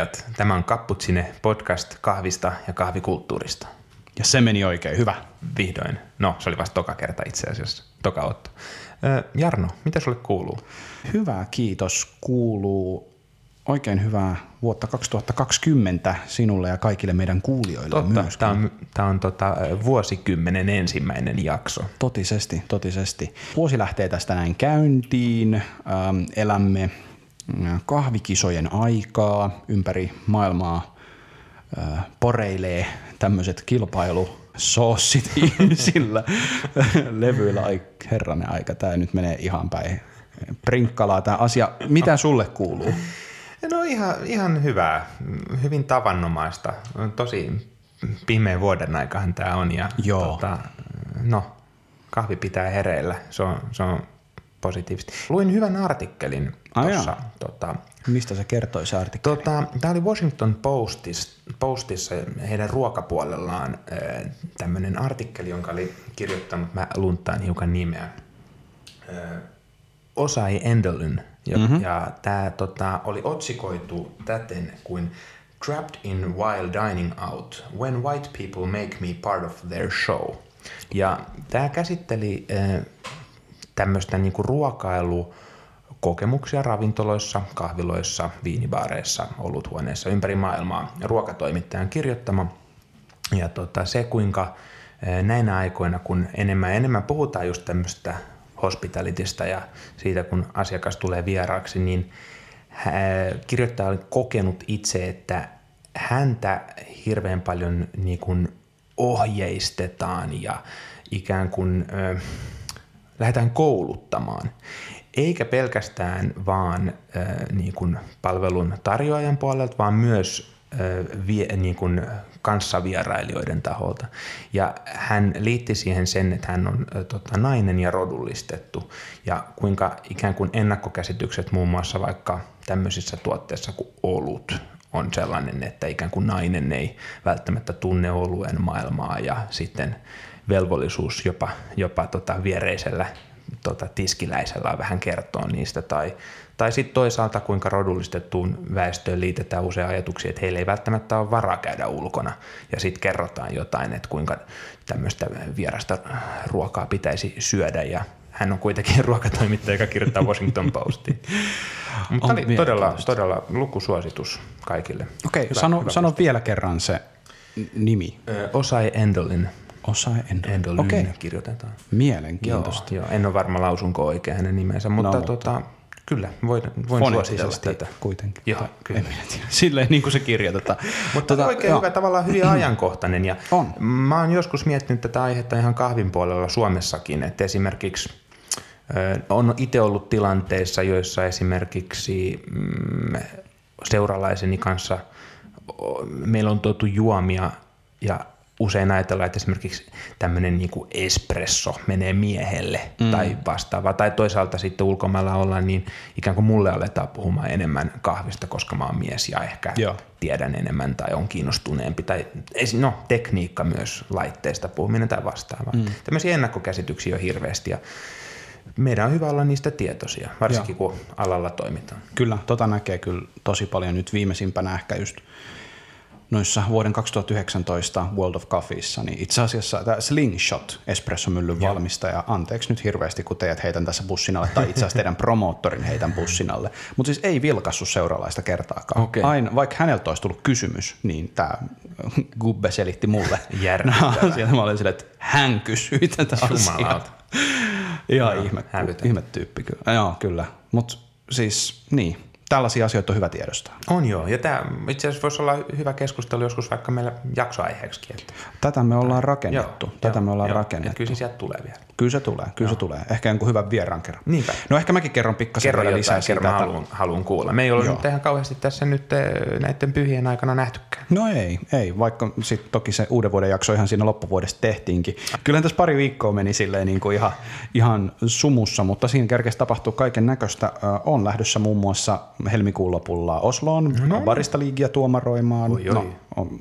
Kuulijat. Tämä on Kapputsine podcast kahvista ja kahvikulttuurista. Ja se meni oikein hyvä. Vihdoin. No, se oli vasta toka kerta itse asiassa. Toka otto. Jarno, mitä sulle kuuluu? Hyvä, kiitos. Kuuluu oikein hyvää vuotta 2020 sinulle ja kaikille meidän kuulijoille Totta, myöskin. Tämä on, tämä on tota, vuosikymmenen ensimmäinen jakso. Totisesti, totisesti. Vuosi lähtee tästä näin käyntiin. Ähm, elämme kahvikisojen aikaa ympäri maailmaa. Äh, poreilee tämmöiset kilpailusoossit sillä levyillä. Ai herranen aika, tämä nyt menee ihan päin prinkkalaa tämä asia. Mitä sulle kuuluu? No ihan, ihan hyvää, hyvin tavanomaista. Tosi pimeä vuoden aikahan tämä on ja Joo. Tota, no, kahvi pitää hereillä, se on, se on positiivista. Luin hyvän artikkelin tuossa. Tota, Mistä se kertoi se artikkeli? tota, tämä oli Washington Postissa, Postissa heidän ruokapuolellaan tämmöinen artikkeli, jonka oli kirjoittanut, mä luntaan hiukan nimeä, Osai Endelyn. Ja, mm-hmm. ja tämä tota, oli otsikoitu täten kuin Trapped in While Dining Out, When White People Make Me Part of Their Show. Ja tämä käsitteli äh, tämmöistä niinku ruokailukokemuksia ravintoloissa, kahviloissa, viinibaareissa, oluthuoneissa ympäri maailmaa. Ruokatoimittajan kirjoittama. Ja tota, se, kuinka eh, näinä aikoina, kun enemmän ja enemmän puhutaan just tämmöistä hospitalitista ja siitä, kun asiakas tulee vieraaksi, niin hä- kirjoittaja oli kokenut itse, että häntä hirveän paljon niin kuin ohjeistetaan ja ikään kuin ö, lähdetään kouluttamaan. Eikä pelkästään vaan ö, niin kuin palvelun tarjoajan puolelta, vaan myös ö, vie, niin kuin kanssavierailijoiden taholta. Ja hän liitti siihen sen, että hän on ö, tota, nainen ja rodullistettu. Ja kuinka ikään kuin ennakkokäsitykset muun muassa vaikka tämmöisissä tuotteissa kuin olut on sellainen, että ikään kuin nainen ei välttämättä tunne oluen maailmaa ja sitten velvollisuus jopa, jopa tota viereisellä tota, tiskiläisellä vähän kertoa niistä. Tai, tai sitten toisaalta kuinka rodullistettuun väestöön liitetään usein ajatuksia, että heillä ei välttämättä ole varaa käydä ulkona. Ja sitten kerrotaan jotain, että kuinka tämmöistä vierasta ruokaa pitäisi syödä ja hän on kuitenkin ruokatoimittaja, joka kirjoittaa Washington Postiin. Mutta On oli todella, todella lukusuositus kaikille. Okei, Hyvä- sano, hyvä sano vielä kerran se nimi. Ö, Osai Endelin. Osa Endol. Endolin Okei, kirjoitetaan. mielenkiintoista. Joo, en ole varma lausunko oikein hänen nimensä, mutta, No, mutta- tota, kyllä, voin, voin suositella tätä. kuitenkin. Joo, kyllä. En minä tiedä. Silleen niin kuin se kirjoitetaan. Mutta tota, oikein joo. hyvä, tavallaan hyvin ajankohtainen. Ja On. Mä oon joskus miettinyt tätä aihetta ihan kahvin puolella Suomessakin, että esimerkiksi on itse ollut tilanteissa, joissa esimerkiksi mm, seuralaiseni kanssa meillä on tuotu juomia ja usein ajatellaan, että esimerkiksi tämmöinen niinku espresso menee miehelle mm. tai vastaava. Tai toisaalta sitten ulkomailla ollaan, niin ikään kuin mulle aletaan puhumaan enemmän kahvista, koska mä oon mies ja ehkä Joo. tiedän enemmän tai on kiinnostuneempi. Tai no, tekniikka myös laitteista puhuminen tai vastaava. Mm. Tämmöisiä ennakkokäsityksiä on hirveästi ja meidän on hyvä olla niistä tietoisia, varsinkin kun alalla toimitaan. Kyllä, tota näkee kyllä tosi paljon nyt viimeisimpänä ehkä just noissa vuoden 2019 World of Coffeeissa, niin itse asiassa tämä Slingshot espressomyllyn valmistaja, anteeksi nyt hirveästi, kun teidät heitän tässä bussin alle, tai itse asiassa teidän promoottorin heitän bussin alle, mutta siis ei vilkassu seuralaista kertaakaan. Okei. Aina, vaikka häneltä olisi tullut kysymys, niin tämä Gubbe selitti mulle. Järkyttävää. No, sieltä mä olin silleen, että hän kysyi tätä asiaa. Ihan Joo, ihme, ihme tyyppi kyllä. Joo, kyllä. Mutta siis niin, tällaisia asioita on hyvä tiedostaa. On joo, ja tämä itse asiassa voisi olla hyvä keskustelu joskus vaikka meillä jaksoaiheeksikin. Että, Tätä me ollaan rakennettu. Tätä me ollaan joo, rakennettu. että kyllä se sieltä tulee vielä. Kyllä se tulee, kyllä se tulee. Ehkä jonkun hyvän vieraan kerran. Niinpä. No ehkä mäkin kerron pikkasen Kerro vielä lisää kerro, siitä. haluan, haluan kuulla. Me ei ole Joo. nyt ihan kauheasti tässä nyt eh, näiden pyhien aikana nähtykään. No ei, ei, vaikka sitten toki se uuden vuoden jakso ihan siinä loppuvuodesta tehtiinkin. Kyllähän tässä pari viikkoa meni silleen niin kuin ihan, ihan sumussa, mutta siinä kerkesi tapahtuu kaiken näköistä. On lähdössä muun muassa helmikuun lopulla Osloon no. barista liigia tuomaroimaan. Oi, oi. No,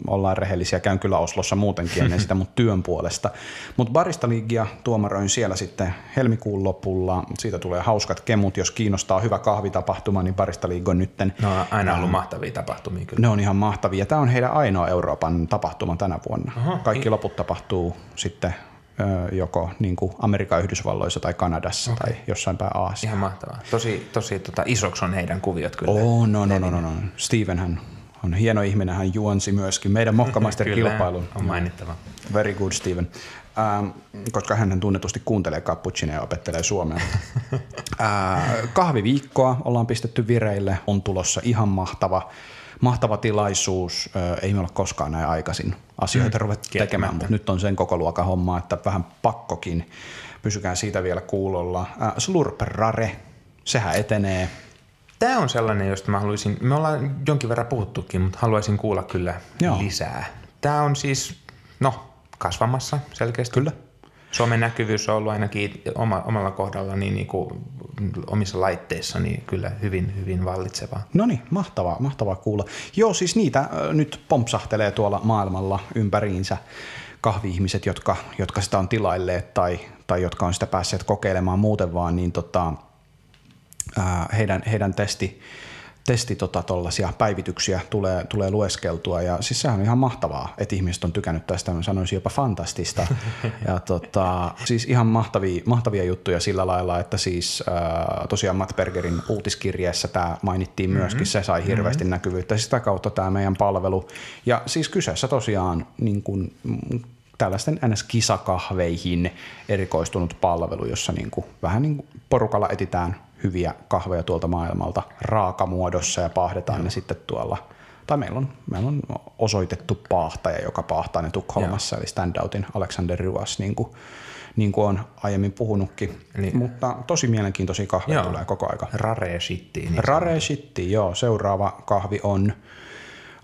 ollaan rehellisiä, käyn kyllä Oslossa muutenkin ennen sitä, mutta työn puolesta. Mutta barista liigia tuomaroin siellä sitten helmikuun lopulla. Siitä tulee hauskat kemut, jos kiinnostaa hyvä kahvitapahtuma, niin barista liigo nytten. No on aina ollut mahtavia tapahtumia kyllä. Ne on ihan mahtavia. Tämä on heidän ainoa Euroopan tapahtuma tänä vuonna. Aha, Kaikki i- loput tapahtuu sitten joko niin kuin Amerikan Yhdysvalloissa tai Kanadassa okay. tai jossain päin Aasiassa. Ihan mahtavaa. Tosi, tosi tota, isoksi on heidän kuviot kyllä. Oh, no, no, no, no, no. Steven hän on hieno ihminen, hän juonsi myöskin meidän Mokkamaster-kilpailun. on mainittava. Very good, Steven. Ähm, koska hän tunnetusti kuuntelee cappuccinoa ja opettelee suomea. äh, kahviviikkoa ollaan pistetty vireille, on tulossa ihan mahtava mahtava tilaisuus. Ei me olla koskaan näin aikaisin asioita mm, ruvettu tekemään, mutta nyt on sen koko luokan homma, että vähän pakkokin. Pysykää siitä vielä kuulolla. Äh, Slurperare, sehän etenee. Tämä on sellainen, josta mä haluaisin, me ollaan jonkin verran puhuttukin, mutta haluaisin kuulla kyllä Joo. lisää. Tämä on siis, no, kasvamassa selkeästi. Kyllä. Suomen näkyvyys on ollut ainakin oma, omalla kohdalla niin, niin kuin omissa laitteissa niin kyllä hyvin, hyvin vallitsevaa. No niin, mahtavaa, mahtavaa kuulla. Joo, siis niitä äh, nyt pompsahtelee tuolla maailmalla ympäriinsä kahvi-ihmiset, jotka, jotka sitä on tilailleet tai, tai jotka on sitä päässeet kokeilemaan muuten vaan, niin tota, heidän, heidän testi, testi tota, päivityksiä tulee, tulee lueskeltua. Ja siis sehän on ihan mahtavaa, että ihmiset on tykännyt tästä, mä sanoisin jopa fantastista. Ja tota, siis ihan mahtavia, mahtavia juttuja sillä lailla, että siis äh, tosiaan Matt Bergerin uutiskirjeessä tämä mainittiin myöskin, mm-hmm. se sai hirveästi mm-hmm. näkyvyyttä. Sitä kautta tämä meidän palvelu. Ja siis kyseessä tosiaan niin kuin, tällaisten NS-kisakahveihin erikoistunut palvelu, jossa niin kuin, vähän niin kuin porukalla etitään hyviä kahveja tuolta maailmalta raakamuodossa ja paahdetaan ne sitten tuolla. Tai meillä on, meillä on osoitettu paahtaja, joka paahtaa ne Tukholmassa, Joo. eli Standoutin Alexander Ruas, niin kuin, niin kuin on aiemmin puhunutkin. Eli, Mutta tosi mielenkiintoisia kahveja tulee koko aika. Rare shitti. Niin Rare shitti, joo. Seuraava kahvi on,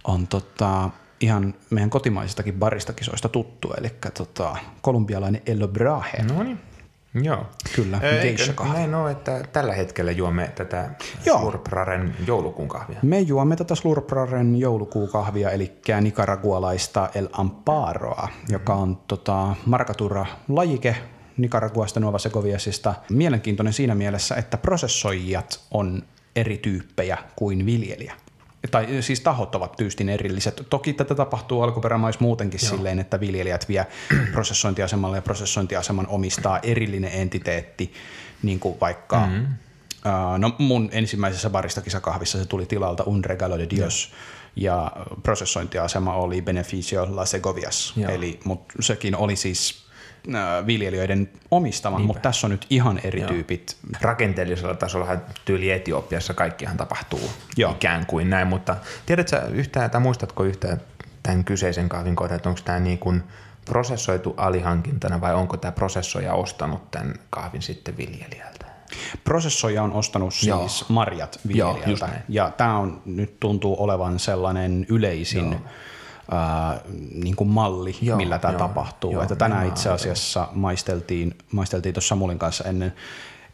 on tota, ihan meidän kotimaisistakin baristakisoista tuttu, eli tota, kolumbialainen El Brahe. No niin. Joo. Kyllä, geisha Näin on, että tällä hetkellä juomme tätä Joo. Slurpraren joulukuun kahvia. Me juomme tätä Slurpraren joulukuun kahvia, eli nicaragualaista El Amparoa, mm-hmm. joka on tota, markatura lajike Nicaraguasta Nuova Segoviasista. Mielenkiintoinen siinä mielessä, että prosessoijat on eri tyyppejä kuin viljelijä tai siis tahot ovat tyystin erilliset. Toki tätä tapahtuu alkuperämais muutenkin Joo. silleen, että viljelijät vie prosessointiasemalle ja prosessointiaseman omistaa erillinen entiteetti, niin kuin vaikka mm-hmm. uh, no mun ensimmäisessä baristakisakahvissa se tuli tilalta Un Regalo de Dios, ja prosessointiasema oli Beneficio La Segovias, Joo. eli mut sekin oli siis viljelijöiden omistama, Niinpä. mutta tässä on nyt ihan eri Joo. tyypit. Rakenteellisella tasolla tyyli Etiopiassa kaikkihan tapahtuu Joo. ikään kuin näin, mutta tiedätkö yhtään, tai muistatko yhtään tämän kyseisen kahvin kohdan, että onko tämä niin kuin prosessoitu alihankintana vai onko tämä prosessoija ostanut tämän kahvin sitten viljelijältä? Prosessoija on ostanut siis Joo. marjat viljelijältä Joo, ja tämä on nyt tuntuu olevan sellainen yleisin Joo ää, niin kuin malli, joo, millä tämä joo, tapahtuu. Joo, että tänään itse asiassa maisteltiin, maisteltiin tuossa Samulin kanssa ennen,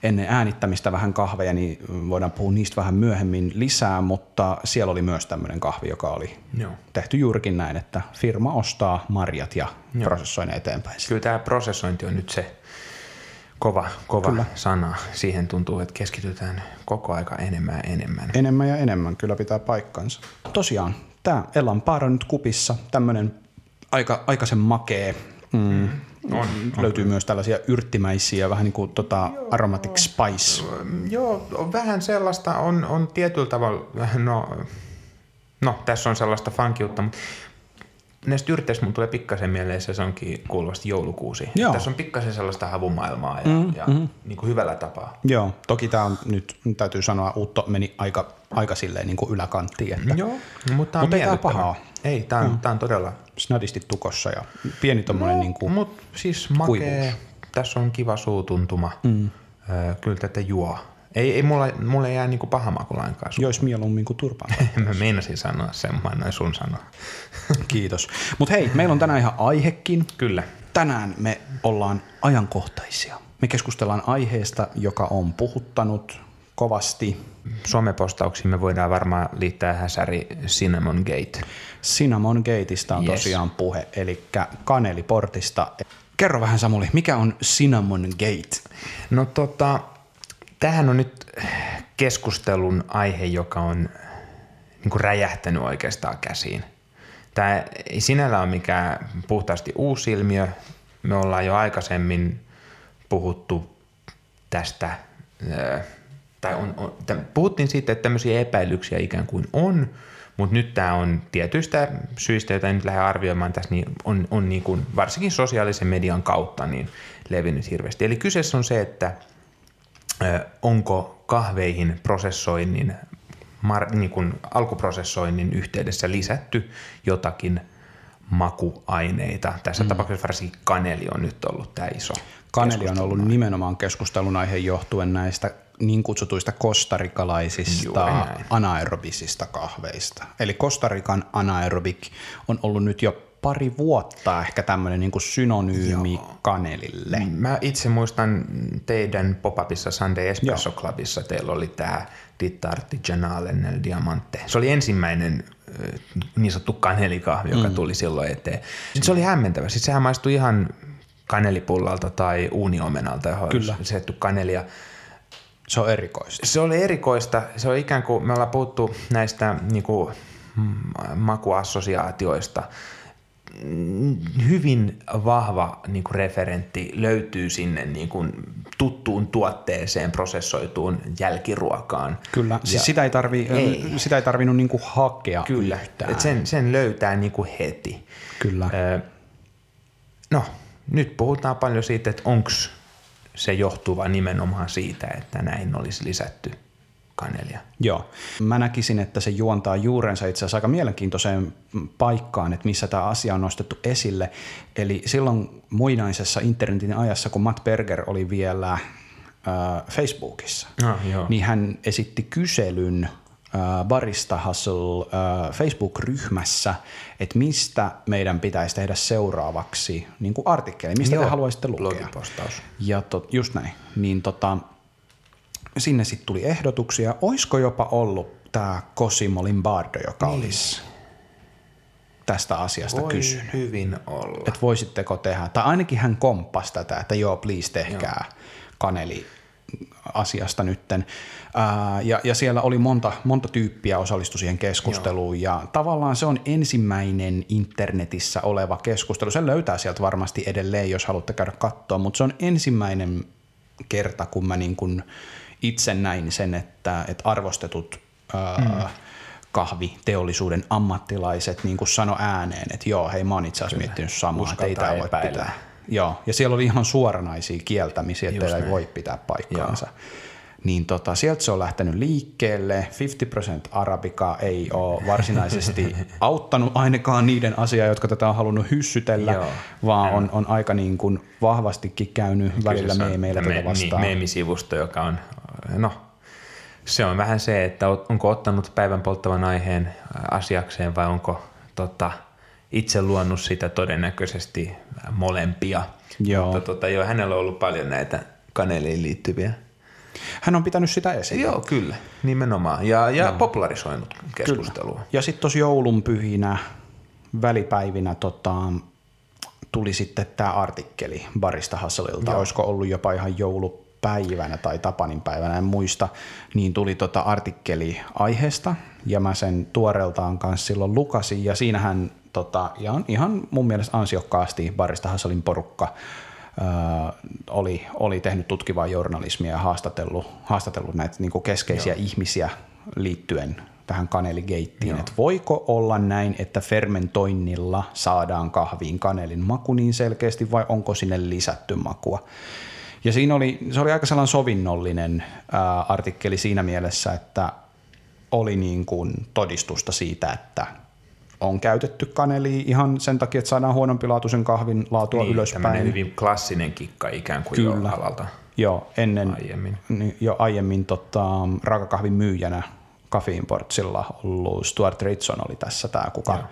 ennen äänittämistä vähän kahveja, niin voidaan puhua niistä vähän myöhemmin lisää, mutta siellä oli myös tämmöinen kahvi, joka oli Joo. tehty juurikin näin, että firma ostaa marjat ja Joo. prosessoi ne eteenpäin. Kyllä tämä prosessointi on nyt se kova, kova kyllä. sana. Siihen tuntuu, että keskitytään koko aika enemmän ja enemmän. Enemmän ja enemmän, kyllä pitää paikkansa. Tosiaan, tämä Elan Paara nyt kupissa, tämmöinen aika, aikaisen makee. Mm. On, on, Löytyy on. myös tällaisia yrttimäisiä, vähän niin kuin tota aromatic spice. Joo, vähän sellaista on, on tietyllä tavalla, no, no tässä on sellaista funkiutta, mutta näistä yrteistä mun tulee pikkasen mieleen se onkin kuuluvasti joulukuusi. Joo. Tässä on pikkasen sellaista havumaailmaa ja, mm, ja mm. Niin kuin hyvällä tapaa. Joo, toki tämä on nyt, täytyy sanoa, Uutto meni aika, aika silleen niin kuin yläkanttiin. Että, Joo, mutta tämä on ei tämä pahaa. Ei, tämä on, mm. tämä on todella... Snadisti tukossa ja pieni tommonen no, niin kuin Mutta siis makee, kuivuus. tässä on kiva suutuntuma. Mm. Kyllä tätä juo Ei, ei mulla, mulla ei jää niinku paha maku lainkaan. Jois mieluummin kuin turpaan. Mä meinasin sanoa sen, mä annoin sun sanoa. Kiitos. Mutta hei, meillä on tänään ihan aihekin. Kyllä. Tänään me ollaan ajankohtaisia. Me keskustellaan aiheesta, joka on puhuttanut kovasti. Somepostauksiin me voidaan varmaan liittää häsäri Cinnamon Gate. Cinnamon Gateista on Yes. tosiaan puhe, eli kaneliportista. Kerro vähän Samuli, mikä on Cinnamon Gate? No tota, tämähän on nyt keskustelun aihe, joka on niin kuin räjähtänyt oikeastaan käsiin. Tämä ei sinällään ole mikään puhtaasti uusi ilmiö. Me ollaan jo aikaisemmin puhuttu tästä, tai on, on, täm- puhuttiin siitä, että tämmöisiä epäilyksiä ikään kuin on, mutta nyt tämä on tietyistä syistä, joita en nyt lähde arvioimaan tässä, niin on, on niin kuin, varsinkin sosiaalisen median kautta niin levinnyt hirveästi. Eli kyseessä on se, että onko kahveihin prosessoinnin, mar, niin kuin alkuprosessoinnin yhteydessä lisätty jotakin makuaineita. Tässä mm. tapauksessa varsinkin kaneli on nyt ollut tämä iso. Kaneli on ollut nimenomaan keskustelun aihe johtuen näistä niin kutsutuista kostarikalaisista anaerobisista kahveista. Eli Kostarikan anaerobik on ollut nyt jo pari vuotta ehkä tämmöinen niin kuin synonyymi Joo. kanelille. Mä itse muistan teidän pop-upissa Sunday Espresso Clubissa, teillä oli tämä Ditta Artigianale nel Diamante. Se oli ensimmäinen niin sanottu kanelikahvi, joka mm. tuli silloin eteen. Sitten se oli hämmentävä. Sitten sehän maistui ihan kanelipullalta tai uuniomenalta, johon Kyllä. olisi lisätty kanelia. Se on erikoista. Se oli erikoista. Se on ikään kuin, me ollaan puhuttu näistä niin kuin, mm, makuassosiaatioista. Hyvin vahva niin kuin referentti löytyy sinne niin kuin, tuttuun tuotteeseen, prosessoituun jälkiruokaan. Kyllä, siis sitä ei, tarvi, Ei. sitä ei tarvinnut niin kuin hakea Kyllä, yhtään. Et sen, sen löytää niin kuin heti. Kyllä. Ö, No, nyt puhutaan paljon siitä, että onko se johtuva nimenomaan siitä, että näin olisi lisätty kanelia. Joo. Mä näkisin, että se juontaa juurensa itse asiassa aika mielenkiintoiseen paikkaan, että missä tämä asia on nostettu esille. Eli silloin muinaisessa internetin ajassa, kun Matt Berger oli vielä äh, Facebookissa, Ah, joo. niin hän esitti kyselyn äh, Barista Hustle äh, Facebook-ryhmässä, että mistä meidän pitäisi tehdä seuraavaksi niin artikkeli, mistä Joo, te haluaisitte lukea. blogipostaus. Ja tot, just näin. Niin tota, sinne sitten tuli ehdotuksia. Olisiko jopa ollut tämä Cosimo Lombardo, joka niin. olisi tästä asiasta Voi kysynyt. hyvin olla. Että voisitteko tehdä, tai ainakin hän komppasi tätä, että joo, please tehkää kaneli asiasta nytten. Ää, ja, ja siellä oli monta, monta tyyppiä osallistu siihen keskusteluun ja tavallaan se on ensimmäinen internetissä oleva keskustelu. Sen löytää sieltä varmasti edelleen, jos haluatte käydä katsoa, mutta se on ensimmäinen kerta, kun mä niin kun itse näin sen, että, että arvostetut ää, mm. kahviteollisuuden ammattilaiset niin kuin sano ääneen, että joo, hei mä oon itse asiassa miettinyt samaa, että ei tämä voi pitää. Joo, ja siellä oli ihan suoranaisia kieltämisiä, että ei voi pitää paikkaansa. Niin tota, sieltä se on lähtenyt liikkeelle. 50% arabika ei ole varsinaisesti auttanut ainakaan niiden asiaa, jotka tätä on halunnut hyssytellä, Joo. vaan on, on aika niin kuin vahvastikin käynyt välillä Kyseessä on meemeillä tätä me- vastaan. Niin, meemisivusto, joka on, no, se on vähän se, että onko ottanut päivän polttavan aiheen asiakseen vai onko tota, itse luonut sitä todennäköisesti molempia. Joo. Mutta tota, joo, hänellä on ollut paljon näitä kaneliin liittyviä. Hän on pitänyt sitä esillä. Joo, kyllä, nimenomaan. Ja, ja popularisoinut keskustelua. Ja sitten tuossa joulunpyhinä, välipäivinä tota, tuli sitten tämä artikkeli Barista Hasselilta, olisiko ollut jopa ihan joulupäivänä tai Tapanin päivänä, en muista, niin tuli tota artikkeli aiheesta ja mä sen tuoreeltaan kanssa silloin lukasin ja siinähän tota, ihan, ihan mun mielestä ansiokkaasti Barista Hasselin porukka ää, oli, oli tehnyt tutkivaa journalismia ja haastatellut, haastatellut näitä niin kuin keskeisiä Joo. ihmisiä liittyen tähän kaneligeittiin, että voiko olla näin, että fermentoinnilla saadaan kahviin kanelin maku niin selkeästi vai onko sinne lisätty makua. Ja siinä oli, se oli aika sellainen sovinnollinen ää, artikkeli siinä mielessä, että oli niin kuin todistusta siitä, että on käytetty kanelia ihan sen takia, että saadaan huonompilaatuisen kahvin laatua Niin, ylöspäin. hyvin klassinen kikka ikään kuin Kyllä. jo alalta. Joo, ennen, Aiemmin. niin jo aiemmin tota, raakakahvin myyjänä Caffeinportsilla ollut Stuart Ritson oli tässä tämä, kuka, Joo.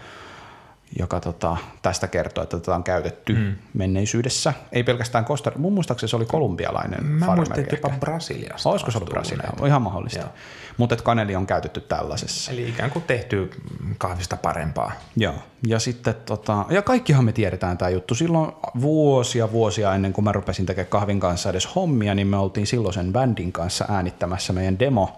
Joka tota, tästä kertoo, että tätä on käytetty mm. menneisyydessä. Ei pelkästään Costa mun muistaakseni se oli kolumbialainen Mä muistin, että jopa Brasiliasta. Olisiko se ollut Brasilia? näitä. Ihan mahdollista. Joo. Mutta kaneli on käytetty tällaisessa. Eli ikään kuin tehty kahvista parempaa. Joo, ja sitten tota, ja kaikkihan me tiedetään tämä juttu. Silloin vuosia vuosia ennen kuin mä rupesin tekemään kahvin kanssa edes hommia, niin me oltiin silloisen bändin kanssa äänittämässä meidän demo,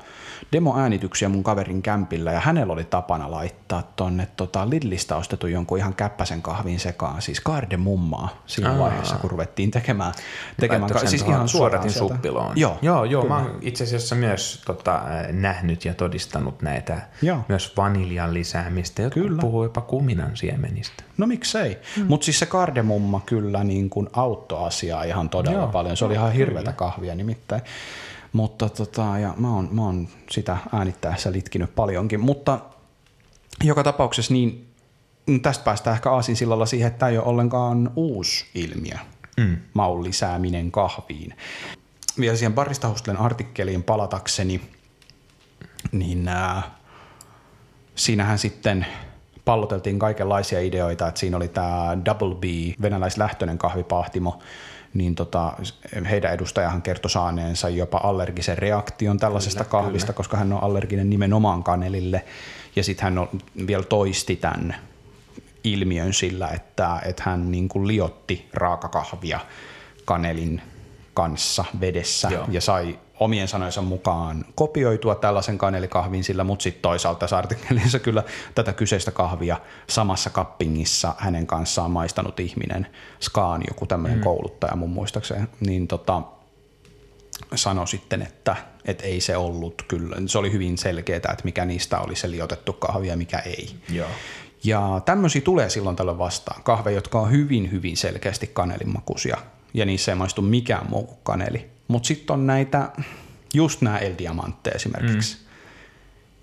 demoäänityksiä mun kaverin kämpillä, ja hänellä oli tapana laittaa tonne tota Lidlistä ostetun jonkun ihan käppäsen kahvin sekaan, siis kardemummaa siinä Aa. vaiheessa, kun ruvettiin tekemään, tekemään Laittoi sen siis ihan sieltä. suppiloon. Joo, joo, joo mä oon itse asiassa myös tota, nähnyt ja todistanut näitä Joo. myös vaniljan lisäämistä. Jotkut Kyllä. puhuu jopa kuminan siemenistä. No miksei. Mm. Mutta siis se kardemumma kyllä niin kuin auttoi asiaa ihan todella Joo, paljon. Se oli ihan hirveätä kahvia nimittäin. Mutta tota, ja mä oon, mä oon sitä äänittäessä litkinyt paljonkin. Mutta joka tapauksessa niin mm, tästä päästään ehkä aasinsillalla siihen, että tämä ei ole ollenkaan uusi ilmiö. Mm. Maun lisääminen kahviin. Vielä siihen Barista Hustlen artikkeliin palatakseni, niin äh, siinähän sitten palloteltiin kaikenlaisia ideoita, että siinä oli tämä Double B, venäläislähtöinen kahvipahtimo, niin tota, heidän edustajahan kertoi saaneensa jopa allergisen reaktion tällaisesta Kyllä, kahvista, kyllä. koska hän on allerginen nimenomaan kanelille. Ja sitten hän on, vielä toisti tämän ilmiön sillä, että, että hän niin kuin liotti raakakahvia kanelin kanssa vedessä Joo. ja sai omien sanojensa mukaan kopioitua tällaisen kanelikahvin sillä, mutta sitten toisaalta tässä artikkelissa kyllä tätä kyseistä kahvia samassa kappingissa hänen kanssaan maistanut ihminen, Skaan, joku tämmöinen mm. kouluttaja mun muistaakseni, niin tota, sanoi sitten, että, että ei se ollut kyllä, se oli hyvin selkeää, että mikä niistä oli se liotettu kahvi ja mikä ei. Joo. Ja tämmöisiä tulee silloin tällöin vastaan. Kahveja, jotka on hyvin, hyvin selkeästi kanelimakuisia. Ja niissä ei maistu mikään muu kuin kaneli. Mutta sitten on näitä, just nämä El Diamante esimerkiksi, mm.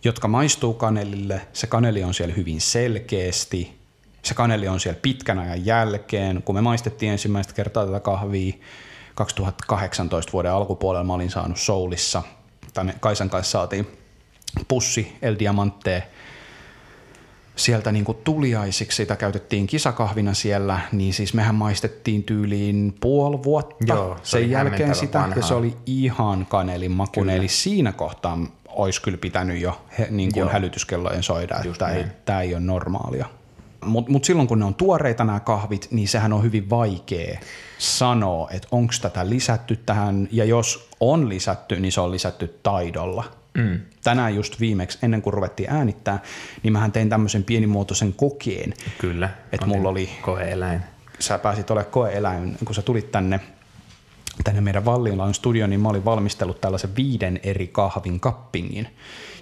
jotka maistuu kanelille. Se kaneli on siellä hyvin selkeästi. Se kaneli on siellä pitkän ajan jälkeen. Kun me maistettiin ensimmäistä kertaa tätä kahvia 2018 vuoden alkupuolella, mä olin saanut Soulissa. Tänne Kaisan kanssa saatiin pussi El Diamante sieltä niin kuin tuliaisiksi, sitä käytettiin kisakahvina siellä, niin siis mehän maistettiin tyyliin puoli vuotta Joo, se sen jälkeen sitä, vanhaa. ja se oli ihan kanelin makuinen, eli siinä kohtaa olisi kyllä pitänyt jo he, niin kuin Joo. hälytyskellojen soida, Just että ei, näin. tämä ei ole normaalia. Mutta mut silloin kun ne on tuoreita nämä kahvit, niin sehän on hyvin vaikea sanoa, että onko tätä lisätty tähän, ja jos on lisätty, niin se on lisätty taidolla. Mm. Tänään just viimeksi, ennen kuin ruvettiin äänittää, niin mähän tein tämmöisen pienimuotoisen kokeen. Kyllä. Et Otin mulla oli- Koe-eläin. Sä pääsit olemaan koeeläin, kun sä tulit tänne, tänne meidän Vallilan studioon, niin mä olin valmistellut tällaisen viiden eri kahvin kappingin,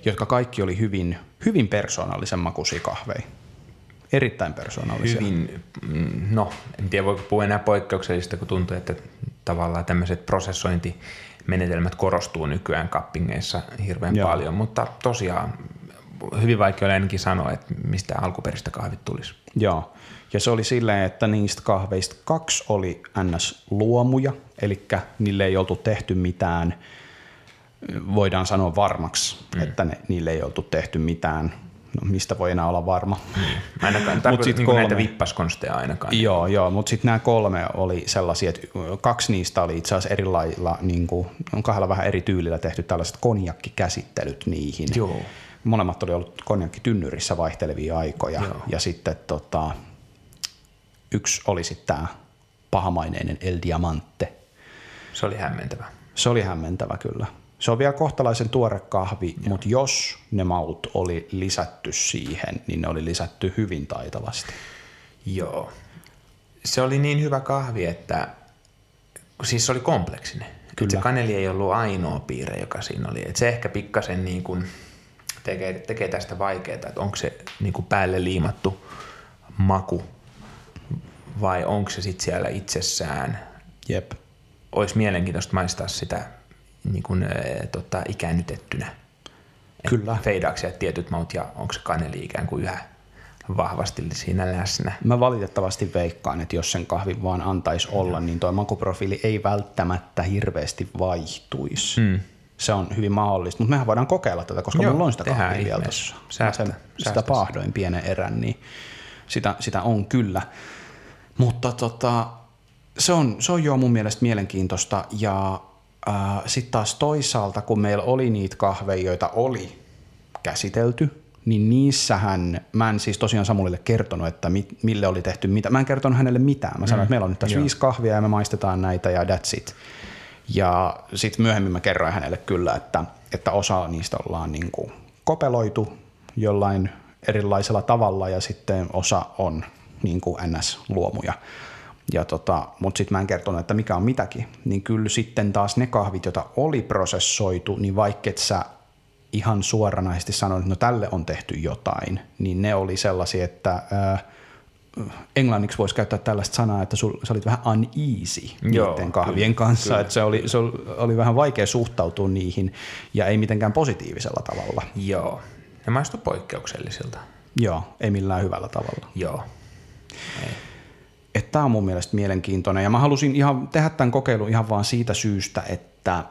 jotka kaikki oli hyvin, hyvin persoonallisen makuisia kahveja. Erittäin persoonallisia. Hyvin, mm, no en tiedä voiko puhua enää poikkeuksellisesta, kun tuntuu, että tavallaan tämmöiset prosessointimenetelmät korostuu nykyään kappingeissa hirveän Joo. paljon, mutta tosiaan hyvin vaikea ainakin sanoa, että mistä alkuperäistä kahvit tulisi. Joo. Ja se oli silleen, että niistä kahveista kaksi oli NS-luomuja, eli niille ei oltu tehty mitään, voidaan sanoa varmaksi, mm. että ne, niille ei oltu tehty mitään, no mistä voi enää olla varma. Ainakaan, Mut sit niin näitä kolme. vippaskonsteja ainakaan. Joo, joo, mutta sitten nämä kolme oli sellaisia, että kaksi niistä oli itse asiassa eri lailla, niin kuin, on kahdella vähän eri tyylillä tehty tällaiset konjakkikäsittelyt niihin. Joo. Molemmat oli ollut konjakkitynnyrissä vaihtelevia aikoja. Joo. Ja sitten tota, yksi oli sitten tämä pahamaineinen El Diamante. Se oli hämmentävä. Se oli hämmentävä kyllä. Se on vielä kohtalaisen tuore kahvi, mutta jos ne maut oli lisätty siihen, niin ne oli lisätty hyvin taitavasti. Joo. Se oli niin hyvä kahvi, että siis se oli kompleksinen. Kyllä. Se kaneli ei ollut ainoa piirre, joka siinä oli. Et se ehkä pikkasen niin kuin tekee, tekee tästä vaikeaa, että onko se niin kuin päälle liimattu maku vai onko se sitten siellä itsessään. Jep. Olisi mielenkiintoista maistaa sitä niin kuin, äh, tota, ikäännytettynä. Et Kyllä. Sieltä tietyt maut ja onko se kaneli ikään kuin yhä vahvasti siinä läsnä. Mä valitettavasti veikkaan, että jos sen kahvin vaan antaisi olla, niin tuo makuprofiili ei välttämättä hirveästi vaihtuisi. Mm. Se on hyvin mahdollista, mutta mehän voidaan kokeilla tätä, koska Joo, mulla on sitä kahvia vielä tuossa. Säästä, sen, sitä paahdoin pienen erän, niin sitä, sitä on kyllä. Mutta tota, se, on, se on jo mun mielestä mielenkiintoista ja sitten taas toisaalta, kun meillä oli niitä kahveja, joita oli käsitelty, niin niissähän, mä en siis tosiaan Samulille kertonut, että mit, mille oli tehty mitä. Mä en kertonut hänelle mitään. Mä sanoin, mm. että meillä on nyt tässä Joo. viisi kahvia ja me maistetaan näitä ja that's it. Ja sitten myöhemmin mä kerroin hänelle kyllä, että, että osa niistä ollaan niin kuin kopeloitu jollain erilaisella tavalla ja sitten osa on niin kuin NS-luomuja. Ja tota, mutta sitten mä en kertonut, että mikä on mitäkin. Niin kyllä sitten taas ne kahvit, joita oli prosessoitu, niin vaikka et sä ihan suoranaisesti sanoin, että no tälle on tehty jotain, niin ne oli sellaisia, että ää, englanniksi voisi käyttää tällaista sanaa, että sul, sä olit vähän uneasy Joo, niiden kahvien kyllä, kanssa, kyllä, että se oli, se oli vähän vaikea suhtautua niihin ja ei mitenkään positiivisella tavalla. Joo, ne maistui poikkeuksellisilta. Joo, ei millään hyvällä tavalla. Joo. Ei. Että tämä on mun mielestä mielenkiintoinen ja mä halusin ihan tehdä tämän kokeilun ihan vaan siitä syystä, että